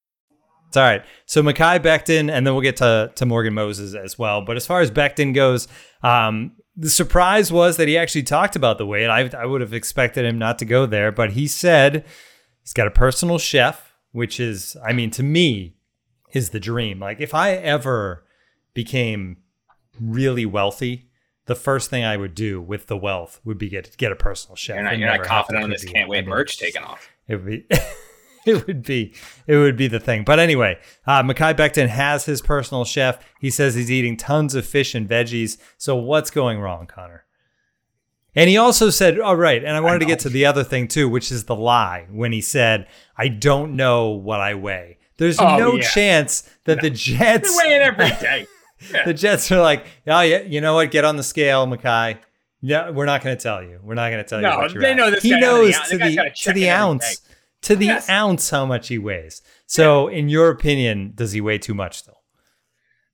It's all right. So Mekhi Becton, and then we'll get to, to Morgan Moses as well. But as far as Becton goes, um, the surprise was that he actually talked about the weight. I, I would have expected him not to go there, but he said he's got a personal chef, which is, I mean, to me, is the dream. Like if I ever became really wealthy, the first thing I would do with the wealth would be get get a personal chef. You're not, you're not confident on this can't wait merch taken off. It would be it would be it would be the thing. But anyway, uh, Mekhi Becton has his personal chef. He says he's eating tons of fish and veggies. So what's going wrong, Connor? And he also said, "All oh, right." And I wanted I to get to the other thing too, which is the lie when he said, "I don't know what I weigh." There's oh, no yeah. chance that no. the Jets weigh it every day. Yeah. the Jets are like, "Oh yeah, you know what? Get on the scale, Mekhi." Yeah, we're not going to tell you. We're not going to tell no, you. No, they at. know this. He knows to the to the ounce to the yes. ounce how much he weighs. So, yeah. in your opinion, does he weigh too much still?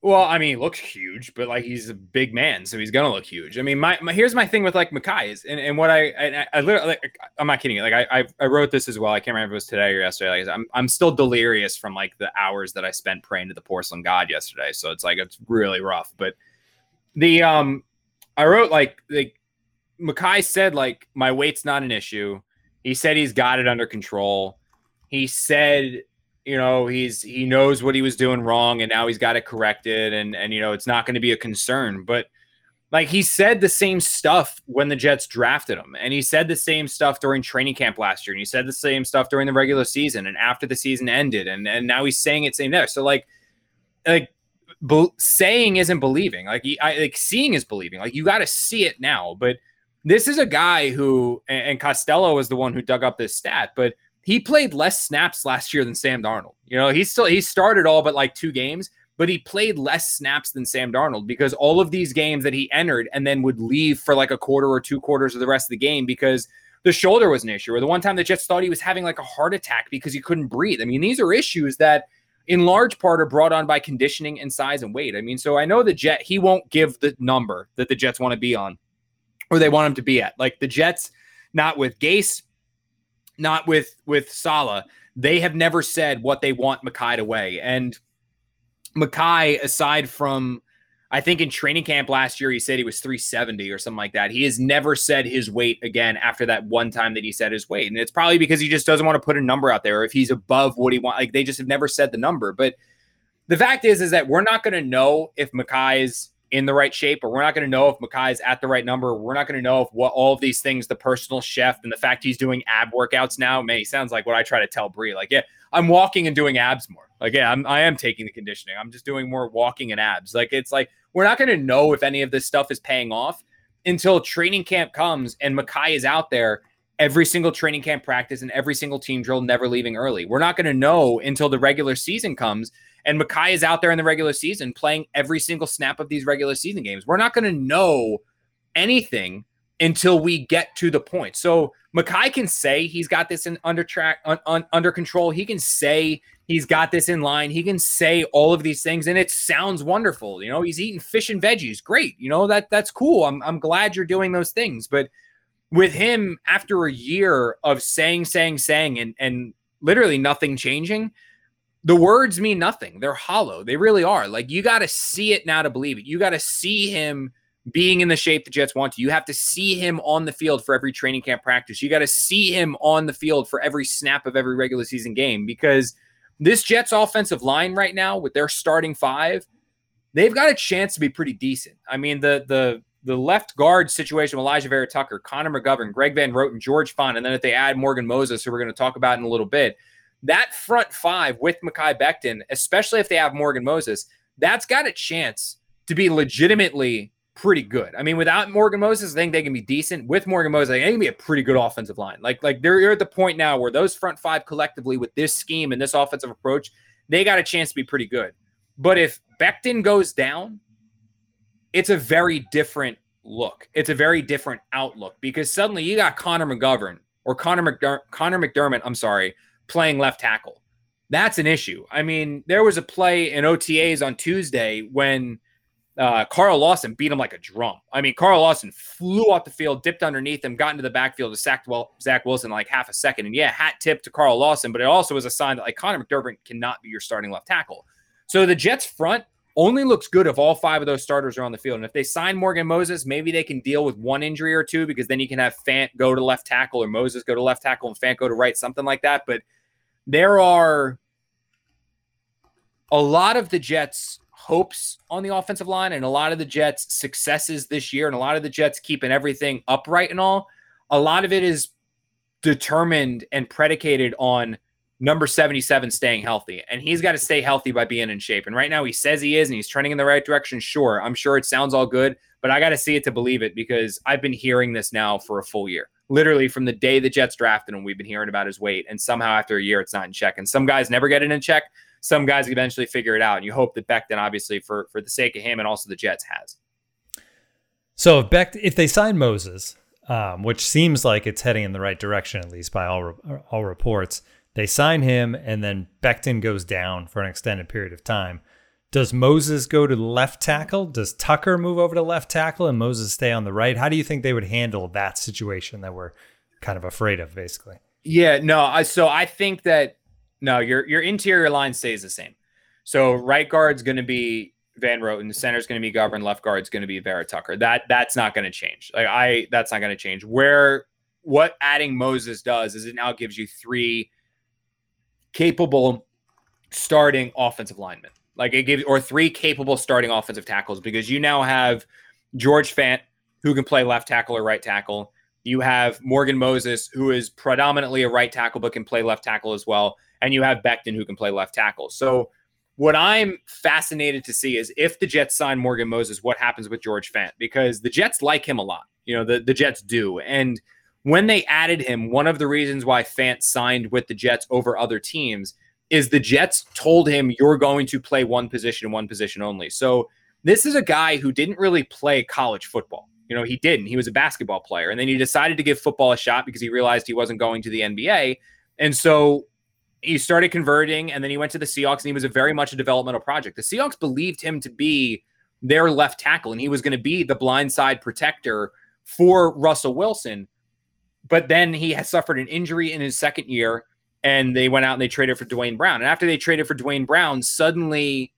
Well, I mean, he looks huge, but like he's a big man, so he's gonna look huge. I mean, my, my here's my thing with like Mekhi is, and, and what I I, I literally like, I'm not kidding. Like I, I, I wrote this as well. I can't remember if it was today or yesterday. Like I'm I'm still delirious from like the hours that I spent praying to the porcelain god yesterday. So it's like it's really rough. But the um, I wrote like like Mekhi said like my weight's not an issue. He said he's got it under control. He said, you know, he's he knows what he was doing wrong and now he's got it corrected and and you know, it's not going to be a concern, but like he said the same stuff when the Jets drafted him, and he said the same stuff during training camp last year, and he said the same stuff during the regular season and after the season ended, and and now he's saying it same there. So like, like be- saying isn't believing. Like I, like seeing is believing. Like you got to see it now. But this is a guy who, and Costello was the one who dug up this stat, but he played less snaps last year than Sam Darnold. You know, he still he started all but like two games, but he played less snaps than Sam Darnold because all of these games that he entered and then would leave for like a quarter or two quarters of the rest of the game because the shoulder was an issue, or the one time the Jets thought he was having like a heart attack because he couldn't breathe. I mean, these are issues that in large part are brought on by conditioning and size and weight. I mean, so I know the Jet, he won't give the number that the Jets want to be on or they want him to be at. Like the Jets, not with Gase, not with with Saleh, they have never said what they want Mekhi to weigh. And Mekhi, aside from I think in training camp last year, he said he was 370 or something like that. He has never said his weight again after that one time that he said his weight. And it's probably because he just doesn't want to put a number out there. Or if he's above what he wants, like they just have never said the number. But the fact is, is that we're not going to know if Mekhi is in the right shape, or we're not going to know if Mekhi is at the right number. We're not going to know if what all of these things, the personal chef and the fact he's doing ab workouts now, man, he sounds like what I try to tell Bree. Like, yeah, I'm walking and doing abs more. Like, yeah, I'm, I am taking the conditioning. I'm just doing more walking and abs. Like, it's like we're not going to know if any of this stuff is paying off until training camp comes and Mekhi is out there every single training camp practice and every single team drill, never leaving early. We're not going to know until the regular season comes and Mekhi is out there in the regular season playing every single snap of these regular season games. We're not going to know anything until we get to the point. So Mekhi can say he's got this in under track un, un, under control. He can say he's got this in line. He can say all of these things and it sounds wonderful. You know, he's eating fish and veggies. Great. You know, that that's cool. I'm I'm glad you're doing those things. But with him after a year of saying saying saying and and literally nothing changing, the words mean nothing. They're hollow. They really are. Like you got to see it now to believe it. You got to see him being in the shape the Jets want to. You have to see him on the field for every training camp practice. You got to see him on the field for every snap of every regular season game because this Jets offensive line right now with their starting five, they've got a chance to be pretty decent. I mean, the the the left guard situation Alijah Vera-Tucker, Connor McGovern, Greg Van Roten, George Fant, and then if they add Morgan Moses, who we're going to talk about in a little bit, that front five with Mekhi Becton, especially if they have Morgan Moses, that's got a chance to be legitimately pretty good. I mean, without Morgan Moses, I think they can be decent. With Morgan Moses, they can be a pretty good offensive line. Like, like they're at the point now where those front five collectively with this scheme and this offensive approach, they got a chance to be pretty good. But if Becton goes down, it's a very different look. It's a very different outlook because suddenly you got Connor McGovern or Connor McDer- Conor McDermott, I'm sorry, playing left tackle. That's an issue. I mean, there was a play in OTAs on Tuesday when uh, Carl Lawson beat him like a drum. I mean, Carl Lawson flew off the field, dipped underneath him, got into the backfield, and sacked well, Zach Wilson like half a second. And yeah, hat tip to Carl Lawson, but it also was a sign that like Conor McDermott cannot be your starting left tackle. So the Jets front only looks good if all five of those starters are on the field. And if they sign Morgan Moses, maybe they can deal with one injury or two because then you can have Fant go to left tackle or Moses go to left tackle and Fant go to right, something like that. But there are a lot of the Jets' hopes on the offensive line and a lot of the Jets' successes this year and a lot of the Jets keeping everything upright and all. A lot of it is determined and predicated on number 77 staying healthy. And he's got to stay healthy by being in shape. And right now he says he is and he's trending in the right direction. Sure. I'm sure it sounds all good, but I got to see it to believe it because I've been hearing this now for a full year literally from the day the Jets drafted him, we've been hearing about his weight. And somehow after a year, it's not in check. And some guys never get it in check. Some guys eventually figure it out. And you hope that Becton, obviously, for for the sake of him and also the Jets, has. So if Beck, if they sign Moses, um, which seems like it's heading in the right direction, at least by all all reports, they sign him, and then Becton goes down for an extended period of time. Does Moses go to left tackle? Does Tucker move over to left tackle and Moses stay on the right? How do you think they would handle that situation that we're kind of afraid of, basically? Yeah, no. I so I think that no, your your interior line stays the same. So right guard's going to be Van Roten, center's going to be Govern, left guard's going to be Vera-Tucker. That that's not going to change. Like I, that's not going to change. Where what adding Moses does is it now gives you three capable starting offensive linemen. Like it gives or three capable starting offensive tackles because you now have George Fant who can play left tackle or right tackle. You have Morgan Moses who is predominantly a right tackle but can play left tackle as well, and you have Becton who can play left tackle. So What I'm fascinated to see is if the Jets sign Morgan Moses, what happens with George Fant? Because the Jets like him a lot. You know, the, the Jets do. And when they added him, one of the reasons why Fant signed with the Jets over other teams is the Jets told him you're going to play one position, one position only. So this is a guy who didn't really play college football. You know, he didn't. He was a basketball player. And then he decided to give football a shot because he realized he wasn't going to the NBA. And so he started converting and then he went to the Seahawks and he was a very much a developmental project. The Seahawks believed him to be their left tackle and he was going to be the blindside protector for Russell Wilson. But then he had suffered an injury in his second year and they went out and they traded for Duane Brown. And after they traded for Duane Brown, suddenly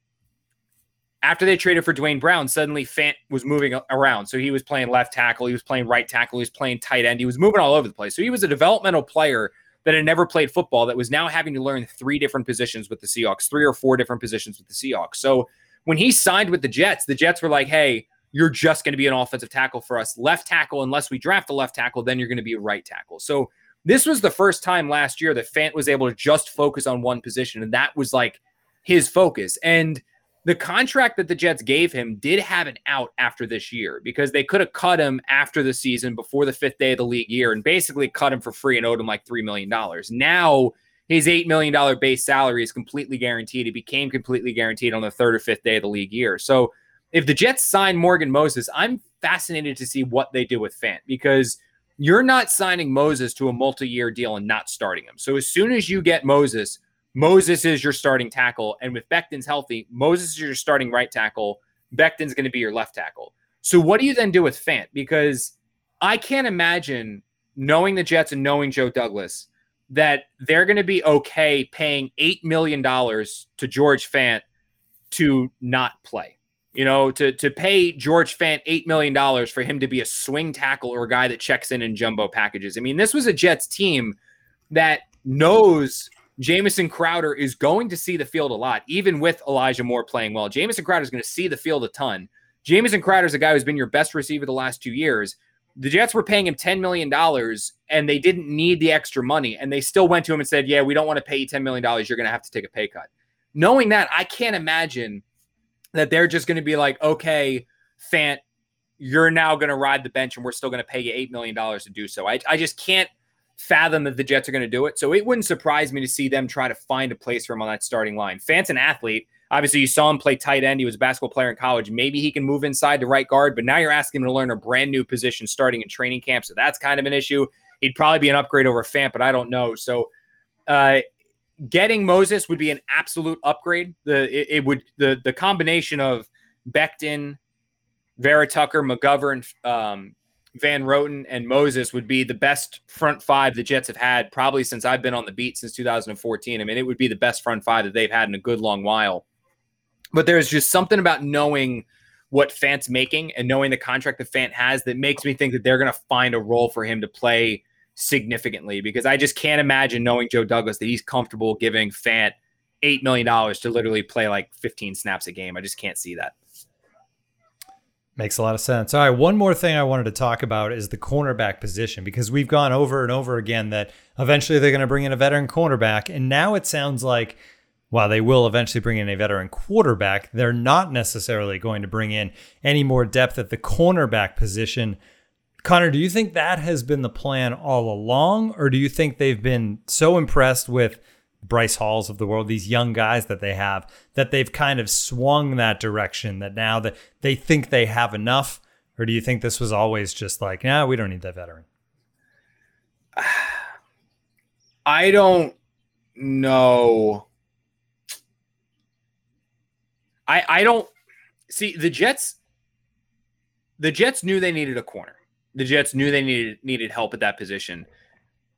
after they traded for Duane Brown, suddenly Fant was moving around. So he was playing left tackle, he was playing right tackle, he was playing tight end, he was moving all over the place. So he was a developmental player that had never played football that was now having to learn three different positions with the Seahawks, three or four different positions with the Seahawks. So when he signed with the Jets, the Jets were like, hey, you're just going to be an offensive tackle for us. Left tackle, unless we draft a left tackle, then you're going to be a right tackle. So this was the first time last year that Fant was able to just focus on one position. And that was like his focus. And the contract that the Jets gave him did have an out after this year because they could have cut him after the season before the fifth day of the league year and basically cut him for free and owed him like $3 million. Now, his $8 million base salary is completely guaranteed. It became completely guaranteed on the third or fifth day of the league year. So if the Jets sign Morgan Moses, I'm fascinated to see what they do with Fant because you're not signing Moses to a multi year deal and not starting him. So as soon as you get Moses, Moses is your starting tackle. And with Becton's healthy, Moses is your starting right tackle. Becton's going to be your left tackle. So what do you then do with Fant? Because I can't imagine knowing the Jets and knowing Joe Douglas that they're going to be okay paying $8 million to George Fant to not play. You know, to, to pay George Fant $8 million for him to be a swing tackle or a guy that checks in in jumbo packages. I mean, this was a Jets team that knows Jamison Crowder is going to see the field a lot, even with Elijah Moore playing well. Jamison Crowder is going to see the field a ton. Jamison Crowder is a guy who's been your best receiver the last two years. The Jets were paying him $10 million and they didn't need the extra money. And they still went to him and said, Yeah, we don't want to pay you $10 million. You're going to have to take a pay cut. Knowing that, I can't imagine that they're just going to be like, Okay, Fant, you're now going to ride the bench and we're still going to pay you $8 million to do so. I, I just can't fathom that the Jets are going to do it. So it wouldn't surprise me to see them try to find a place for him on that starting line. Fant's an athlete. Obviously, you saw him play tight end. He was a basketball player in college. Maybe he can move inside to right guard, but now you're asking him to learn a brand new position starting in training camp. So that's kind of an issue. He'd probably be an upgrade over Fant, but I don't know. So uh, getting Moses would be an absolute upgrade. The it, it would the the combination of Becton, Vera-Tucker, McGovern, um, Van Roten and Moses would be the best front five the Jets have had probably since I've been on the beat since 2014. I mean, it would be the best front five that they've had in a good long while. But there's just something about knowing what Fant's making and knowing the contract that Fant has that makes me think that they're going to find a role for him to play significantly because I just can't imagine knowing Joe Douglas that he's comfortable giving Fant $8 million to literally play like 15 snaps a game. I just can't see that. Makes a lot of sense. All right, one more thing I wanted to talk about is the cornerback position because we've gone over and over again that eventually they're going to bring in a veteran cornerback. And now it sounds like while they will eventually bring in a veteran quarterback, they're not necessarily going to bring in any more depth at the cornerback position. Connor, do you think that has been the plan all along, or do you think they've been so impressed with Bryce Halls of the world, these young guys that they have, that they've kind of swung that direction that now that they think they have enough? Or do you think this was always just like, yeah, we don't need that veteran? I don't know. I I don't see the Jets. The Jets knew they needed a corner. The Jets knew they needed needed help at that position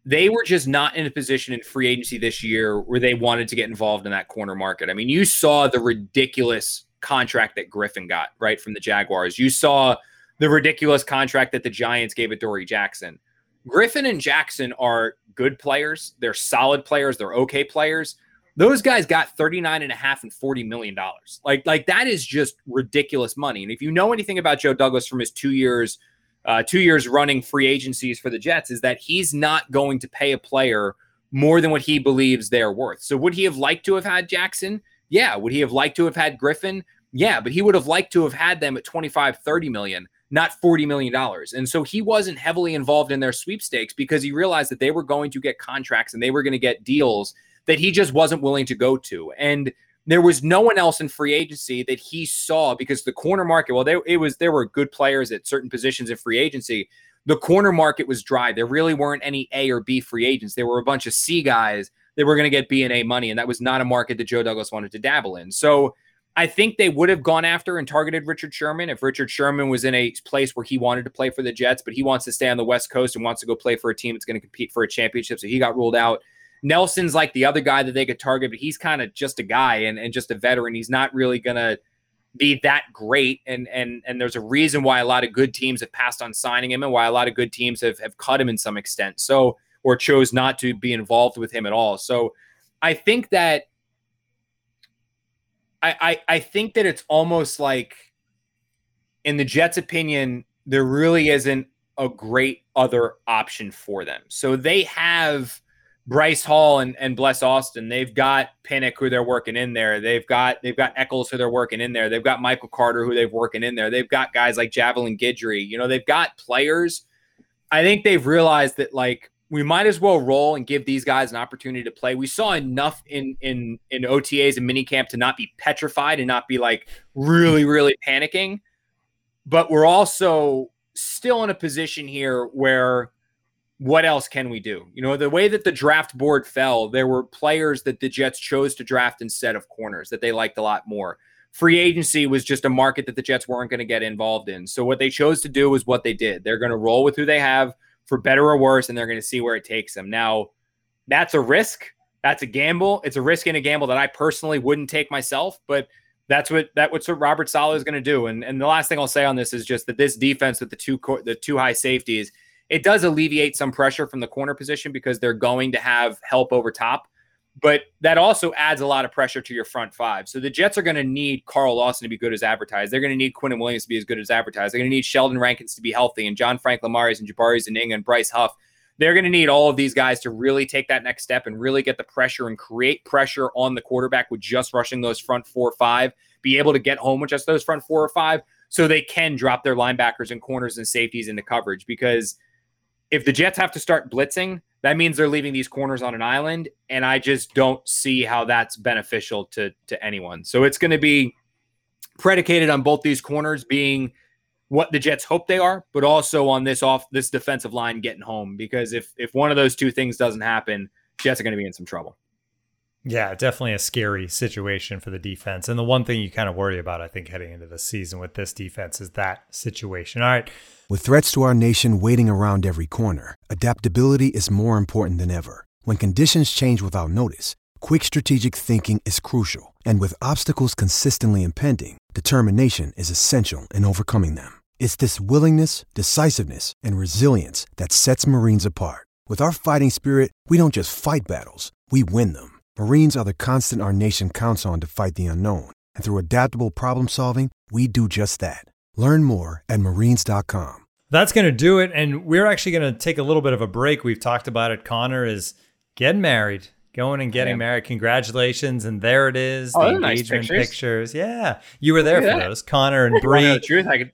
they were just not in a position in free agency this year where they wanted to get involved in that corner market. I mean, you saw the ridiculous contract that Griffin got right from the Jaguars. You saw the ridiculous contract that the Giants gave Adoree' Jackson. Griffin and Jackson are good players. They're solid players. They're okay players. Those guys got 39 and a half and 40 million dollars. Like like that is just ridiculous money. And if you know anything about Joe Douglas from his 2 years uh, two years running free agencies for the Jets is that he's not going to pay a player more than what he believes they're worth. So would he have liked to have had Jackson? Yeah. Would he have liked to have had Griffin? Yeah, but he would have liked to have had them at 25, 30 million, not 40 million dollars. And so he wasn't heavily involved in their sweepstakes because he realized that they were going to get contracts and they were going to get deals that he just wasn't willing to go to. And there was no one else in free agency that he saw because the corner market, well, it was there were good players at certain positions in free agency. The corner market was dry. There really weren't any A or B free agents. There were a bunch of C guys that were going to get B and A money, and that was not a market that Joe Douglas wanted to dabble in. So I think they would have gone after and targeted Richard Sherman if Richard Sherman was in a place where he wanted to play for the Jets, but he wants to stay on the West Coast and wants to go play for a team that's going to compete for a championship. So he got ruled out. Nelson's like the other guy that they could target, but he's kind of just a guy and, and just a veteran. He's not really gonna be that great. And and and there's a reason why a lot of good teams have passed on signing him and why a lot of good teams have, have cut him in some extent. So or chose not to be involved with him at all. So I think that I, I, I think that it's almost like in the Jets' opinion, there really isn't a great other option for them. So they have Bryce Hall and, and Bless Austin. They've got Pinnock who they're working in there. They've got they've got Echols who they're working in there. They've got Michael Carter who they've working in there. They've got guys like Javelin Guidry. You know, they've got players. I think they've realized that like we might as well roll and give these guys an opportunity to play. We saw enough in in in OTAs and minicamp to not be petrified and not be like really really panicking. But we're also still in a position here where what else can we do? You know, the way that the draft board fell, there were players that the Jets chose to draft instead of corners that they liked a lot more. Free agency was just a market that the Jets weren't going to get involved in. So what they chose to do was what they did. They're going to roll with who they have for better or worse, and they're going to see where it takes them. Now, that's a risk. That's a gamble. It's a risk and a gamble that I personally wouldn't take myself, but that's what that what's what Robert Saleh is going to do. And and the last thing I'll say on this is just that this defense with the two the two high safeties it does alleviate some pressure from the corner position because they're going to have help over top. But that also adds a lot of pressure to your front five. So the Jets are going to need Carl Lawson to be good as advertised. They're going to need Quinnen Williams to be as good as advertised. They're going to need Sheldon Rankins to be healthy and John Franklin Myers and Jabari Zuniga and Bryce Huff. They're going to need all of these guys to really take that next step and really get the pressure and create pressure on the quarterback with just rushing those front four or five, be able to get home with just those front four or five so they can drop their linebackers and corners and safeties into coverage because – if the Jets have to start blitzing, that means they're leaving these corners on an island, and I just don't see how that's beneficial to to anyone. So it's going to be predicated on both these corners being what the Jets hope they are, but also on this off this defensive line getting home. Because if if one of those two things doesn't happen, Jets are going to be in some trouble. Yeah, definitely a scary situation for the defense. And the one thing you kind of worry about, I think, heading into the season with this defense is that situation. All right. With threats to our nation waiting around every corner, adaptability is more important than ever. When conditions change without notice, quick strategic thinking is crucial. And with obstacles consistently impending, determination is essential in overcoming them. It's this willingness, decisiveness, and resilience that sets Marines apart. With our fighting spirit, we don't just fight battles, we win them. Marines are the constant our nation counts on to fight the unknown. And through adaptable problem solving, we do just that. Learn more at marines.com. That's going to do it. And we're actually going to take a little bit of a break. We've talked about it. Connor is getting married, going and getting yeah. married. Congratulations. And there it is. Oh, the engagement nice pictures. pictures. Yeah. You were there for that. those. Connor and Bree. the truth, I could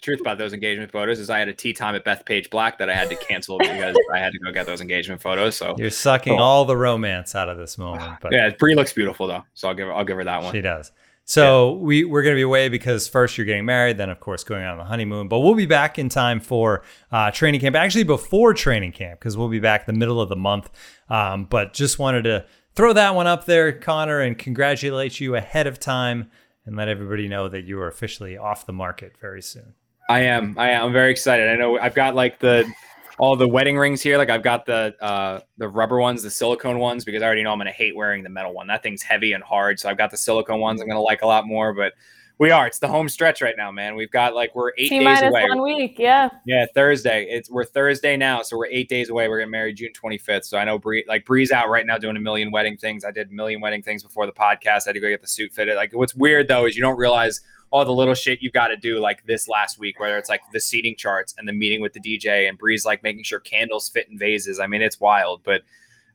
truth about those engagement photos is I had a tea time at Bethpage Black that I had to cancel because I had to go get those engagement photos. So you're sucking cool. all the romance out of this moment. But yeah, Bree looks beautiful though, so I'll give her, I'll give her that one. She does. So yeah. we we're going to be away because first you're getting married, then of course going on the honeymoon. But we'll be back in time for uh, training camp. Actually, before training camp because we'll be back the middle of the month. Um, but just wanted to throw that one up there, Connor, and congratulate you ahead of time and let everybody know that you are officially off the market very soon. I am. I am. I'm very excited. I know I've got like the all the wedding rings here. Like I've got the uh the rubber ones, the silicone ones, because I already know I'm gonna hate wearing the metal one. That thing's heavy and hard. So I've got the silicone ones I'm gonna like a lot more. But we are. It's the home stretch right now, man. We've got like we're eight T days away. One week, yeah. Yeah, Thursday. It's we're Thursday now, so we're eight days away. We're getting married June 25th. So I know Bree like Bree's out right now doing a million wedding things. I did a million wedding things before the podcast. I had to go get the suit fitted. Like what's weird though is you don't realize all the little shit you got to do like this last week, whether it's like the seating charts and the meeting with the DJ and Bree's like making sure candles fit in vases. I mean, it's wild, but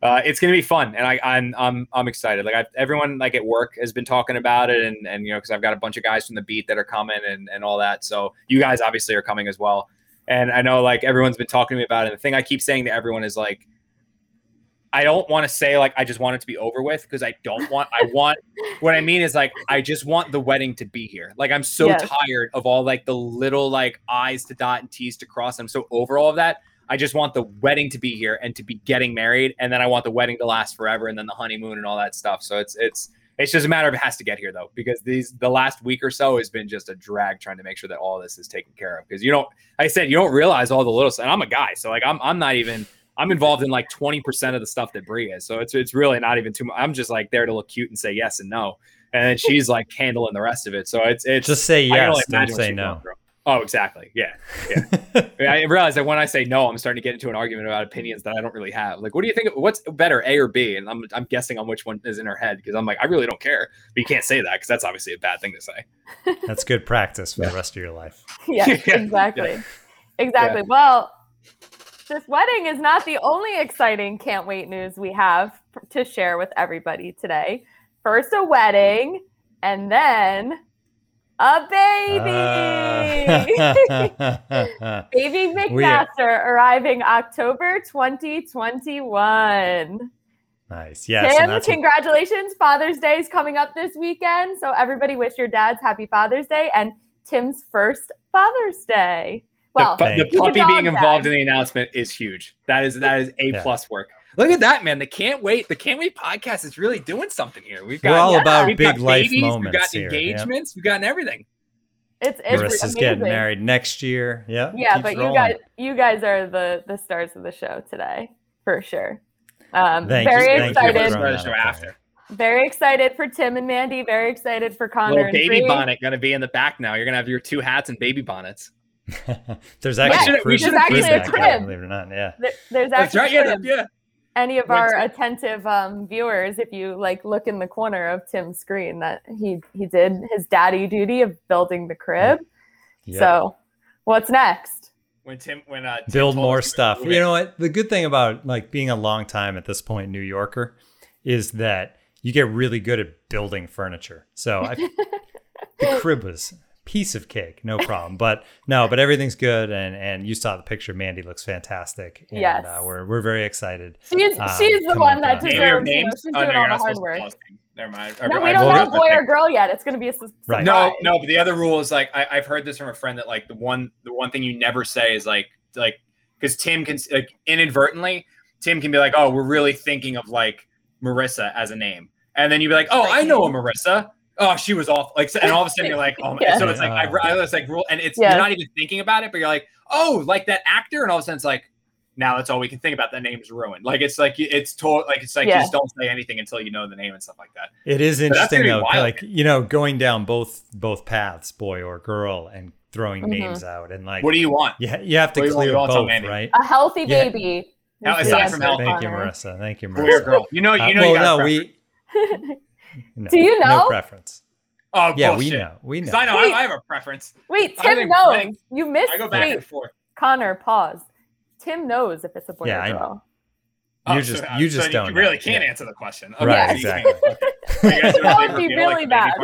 uh, it's gonna be fun, and I, I'm I'm I'm excited. Like I've, everyone like at work has been talking about it, and and you know because I've got a bunch of guys from the beat that are coming and and all that. So you guys obviously are coming as well, and I know like everyone's been talking to me about it. The thing I keep saying to everyone is like I don't want to say like I just want it to be over with because I don't want I want what I mean is like I just want the wedding to be here. Like I'm so yes. tired of all like the little like I's to dot and T's to cross. I'm so over all of that. I just want the wedding to be here and to be getting married, and then I want the wedding to last forever, and then the honeymoon and all that stuff. So it's it's it's just a matter of it has to get here though, because these the last week or so has been just a drag trying to make sure that all this is taken care of. Because you don't, like I said, you don't realize all the little. And I'm a guy, so like I'm I'm not even I'm involved in like 20% of the stuff that Bree is. So it's it's really not even too much. I'm just like there to look cute and say yes and no. And then she's like handling the rest of it. So it's it's just say yes, don't say no. Oh, exactly. Yeah. Yeah. I realize that when I say no, I'm starting to get into an argument about opinions that I don't really have. Like, what do you think? What's better, A or B? And I'm, I'm guessing on which one is in her head because I'm like, I really don't care. But you can't say that because that's obviously a bad thing to say. That's good practice for yeah. the rest of your life. Yeah, exactly. Yeah. Exactly. Yeah. Well, this wedding is not the only exciting can't wait news we have to share with everybody today. First, a wedding, and then a baby. Uh. baby McMaster arriving October 2021. Nice. Yes. Tim, congratulations. What... Father's Day is coming up this weekend. So, everybody wish your dads happy Father's Day and Tim's first Father's Day. Well, the, the puppy being involved in the announcement is huge. That is that is a yeah. plus work. Look at that, man! The can't wait. The can't wait podcast is really doing something here. We've got We're all yeah, about big babies, life moments. We've got here. engagements. Yep. We've gotten everything. It's, it's Marissa's amazing. getting married next year. Yeah. Yeah, but rolling. you guys, you guys are the the stars of the show today for sure. Um, Thank very you. excited. For after. Very excited for Tim and Mandy. Very excited for Connor. Little baby bonnet going to be in the back now. You're going to have your two hats and baby bonnets. there's actually, yeah, there's actually a crib. Believe it or not, yeah. There, there's actually right. yeah, yeah. Any of our attentive um, viewers, if you like look in the corner of Tim's screen, that he he did his daddy duty of building the crib. Yeah. So, what's next? When Tim, when uh, Tim build more stuff. You know what? The good thing about like being a long time at this point New Yorker is that you get really good at building furniture. So I, the crib was piece of cake, no problem. but no, but everything's good, and and you saw the picture. Mandy looks fantastic. And, yes, uh, we're we're very excited. She's um, she's the one that deserves. You know, she's oh, doing all the hard work. Never mind. No, we don't know boy or girl yet. It's going to be a surprise. Right. No, no. But the other rule is like I, have heard this from a friend that like the one the one thing you never say is like like because Tim can like inadvertently Tim can be like oh we're really thinking of like Marissa as a name, and then you'd be like oh I know a Marissa, oh, she was awful. Like, and all of a sudden you're like, oh, yeah. so it's like, I, I was like, rule, and it's yeah. you're not even thinking about it, but you're like, oh, like that actor, and all of a sudden it's like, now that's all we can think about. That name's ruined. Like it's like it's told. Like it's like yeah. just don't say anything until you know the name and stuff like that. It is interesting though, like you know, going down both both paths, boy or girl, and throwing mm-hmm. names out and like, what do you want? Yeah, you, you have to clear both, right? A healthy baby. Now, aside from healthy, thank you, Marissa. Thank you, Marissa. girl. You know, you know, uh, well, you no, we. No, do you know? No preference. Oh, yeah, bullshit. we know. We know. I know. I, I, have a preference. Wait, Tim knows. you missed. I go back wait, and forth. Connor, pause. Tim knows if it's a boy yeah, or girl. Oh, you oh, just, so, you just so don't. You really know. can't yeah. answer the question. Okay. Right, exactly. that would be really like bad.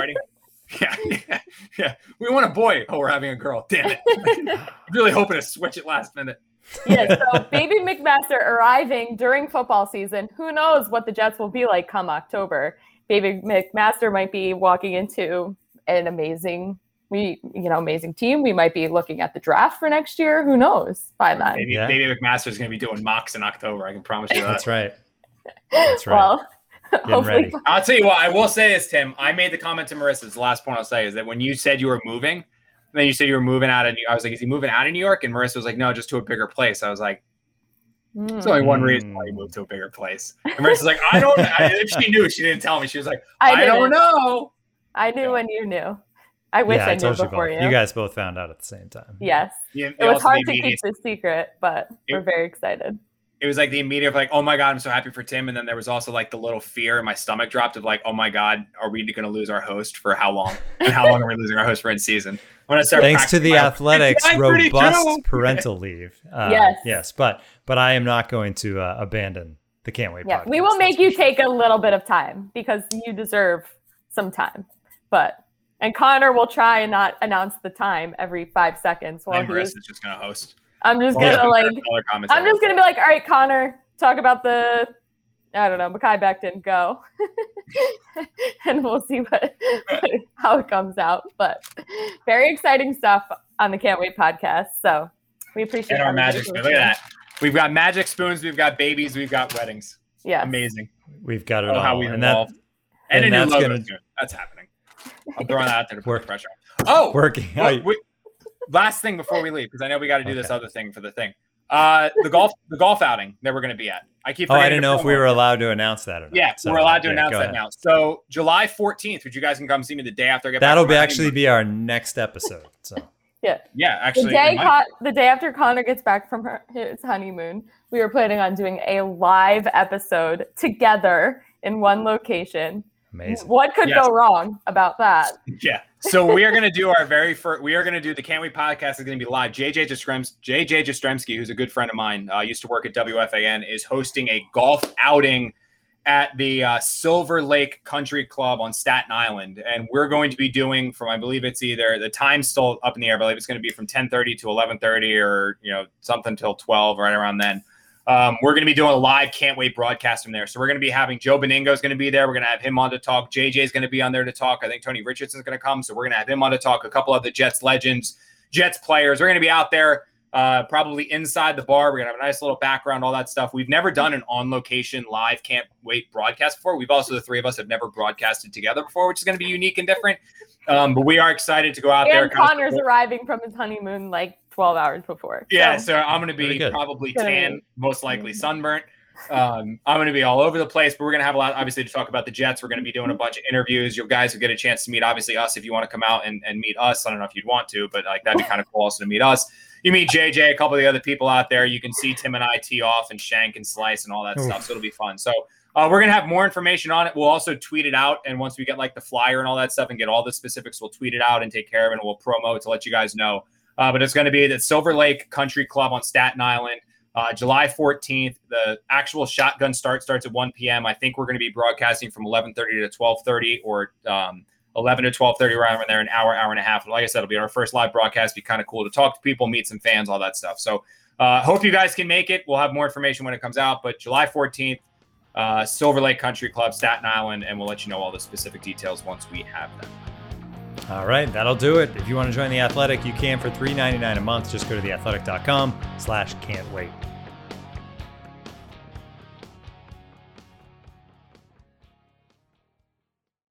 Yeah, yeah, yeah. We want a boy. Oh, we're having a girl. Damn it. really hoping to switch it last minute. yeah, so baby McMaster arriving during football season. Who knows what the Jets will be like come October? David McMaster might be walking into an amazing we you know amazing team. We might be looking at the draft for next year. Who knows by then? Maybe, yeah. maybe McMaster is going to be doing mocks in October. I can promise you that. That's right. That's right. well, hopefully. I'll tell you what. I will say this, Tim. I made the comment to Marissa. the last point I'll say is that when you said you were moving, then you said you were moving out of. I was like, is he moving out of New York? And Marissa was like, no, just to a bigger place. I was like, Mm. There's only one reason why you moved to a bigger place. And Marissa's like, I don't. I, if she knew, she didn't tell me. She was like, I, I don't know. I knew yeah. when you knew. I wish yeah, I, I knew before you, you. You guys both found out at the same time. Yes. Yeah, it was hard to keep the secret, but it, we're very excited. It was like the immediate, like, oh my god, I'm so happy for Tim, and then there was also like the little fear in my stomach dropped of like, oh my god, are we going to lose our host for how long? and how long are we losing our host for in season? When I start Thanks to the Athletic's robust parental leave. Uh, yes. Yes, but but I am not going to uh, abandon the Can't Wait. Yeah, podcast, we will make you sure. take a little bit of time because you deserve some time. But and Connor will try and not announce the time every five seconds while and Chris he's. is just gonna host. I'm just Well, gonna yeah, like. I'm just gonna be like, all right, Connor, talk about the. I don't know, Mekhi Becton, go, and we'll see what how it comes out. But very exciting stuff on the Can't Wait podcast. So we appreciate and our magic. Look at that. We've got magic spoons. We've got babies. We've got weddings. Yeah, Amazing. We've got it Oh, all. how we and that. And, and a new that's logo gonna- That's happening. I'm throwing that out there to put Work- pressure on. Oh, working. Wait, wait. last thing before we leave, because I know we got to do this other thing for the thing. Uh, the golf, the golf outing that we're going to be at. I keep. Oh, I forgetting didn't know if we were allowed to announce that or not. Yeah, So, we're allowed to yeah, announce that ahead. now. So July 14th, would you guys can come see me the day after I get That'll back? be actually be our next episode. So yeah. Yeah, actually. The day, it Con- the day after Connor gets back from her, his honeymoon, we were planning on doing a live episode together in one location. amazing. What could Yes. go wrong about that? Yeah. So we are going to do our very first. We are going to do the Can't Wait podcast. is going to be live. JJ Jastrzemski, JJ Jastrzemski, who's a good friend of mine, uh, used to work at WFAN, is hosting a golf outing at the uh, Silver Lake Country Club on Staten Island, and we're going to be doing from I believe it's either the time's still up in the air. I believe it's going to be from 10:30 to 11:30, or you know something till 12, right around then. Um, we're going to be doing a live can't wait broadcast from there. So we're going to be having Joe Benigno is going to be there. We're going to have him on to talk. JJ is going to be on there to talk. I think Tony Richardson is going to come. So we're going to have him on to talk. A couple of the Jets legends, Jets players. We're going to be out there uh, probably inside the bar. We're going to have a nice little background, all that stuff. We've never done an on location live can't wait broadcast before. We've also, the three of us have never broadcasted together before, which is going to be unique and different. Um, but we are excited to go out there. And kind of Connor's support- arriving from his honeymoon like 12 hours before. yeah, So, so I'm going to be probably tan, be- most likely sunburnt. Um, I'm going to be all over the place, but we're going to have a lot, obviously, to talk about the Jets. We're going to be doing a bunch of interviews. You guys will get a chance to meet, obviously, us if you want to come out and, and meet us. I don't know if you'd want to, but like that'd be kind of cool also to meet us. You meet JJ, a couple of the other people out there. You can see Tim and I tee off and shank and slice and all that Oof. stuff. So it'll be fun. So uh, we're gonna have more information on it. We'll also tweet it out, and once we get like the flyer and all that stuff and get all the specifics, we'll tweet it out and take care of it. And we'll promo it to let you guys know. Uh, but it's going to be at Silver Lake Country Club on Staten Island, uh, July 14th. The actual shotgun start starts at 1 p.m. I think we're going to be broadcasting from 11:30 to 12:30 or um, 11 to 12:30 around there, an hour, hour and a half. And like I said, it'll be our first live broadcast. Be kind of cool to talk to people, meet some fans, all that stuff. So uh, hope you guys can make it. We'll have more information when it comes out. But July 14th, uh, Silver Lake Country Club, Staten Island, and we'll let you know all the specific details once we have them. All right, that'll do it. If you want to join the Athletic, you can for $3.99 a month. Just go to theathletic.com slash can't wait.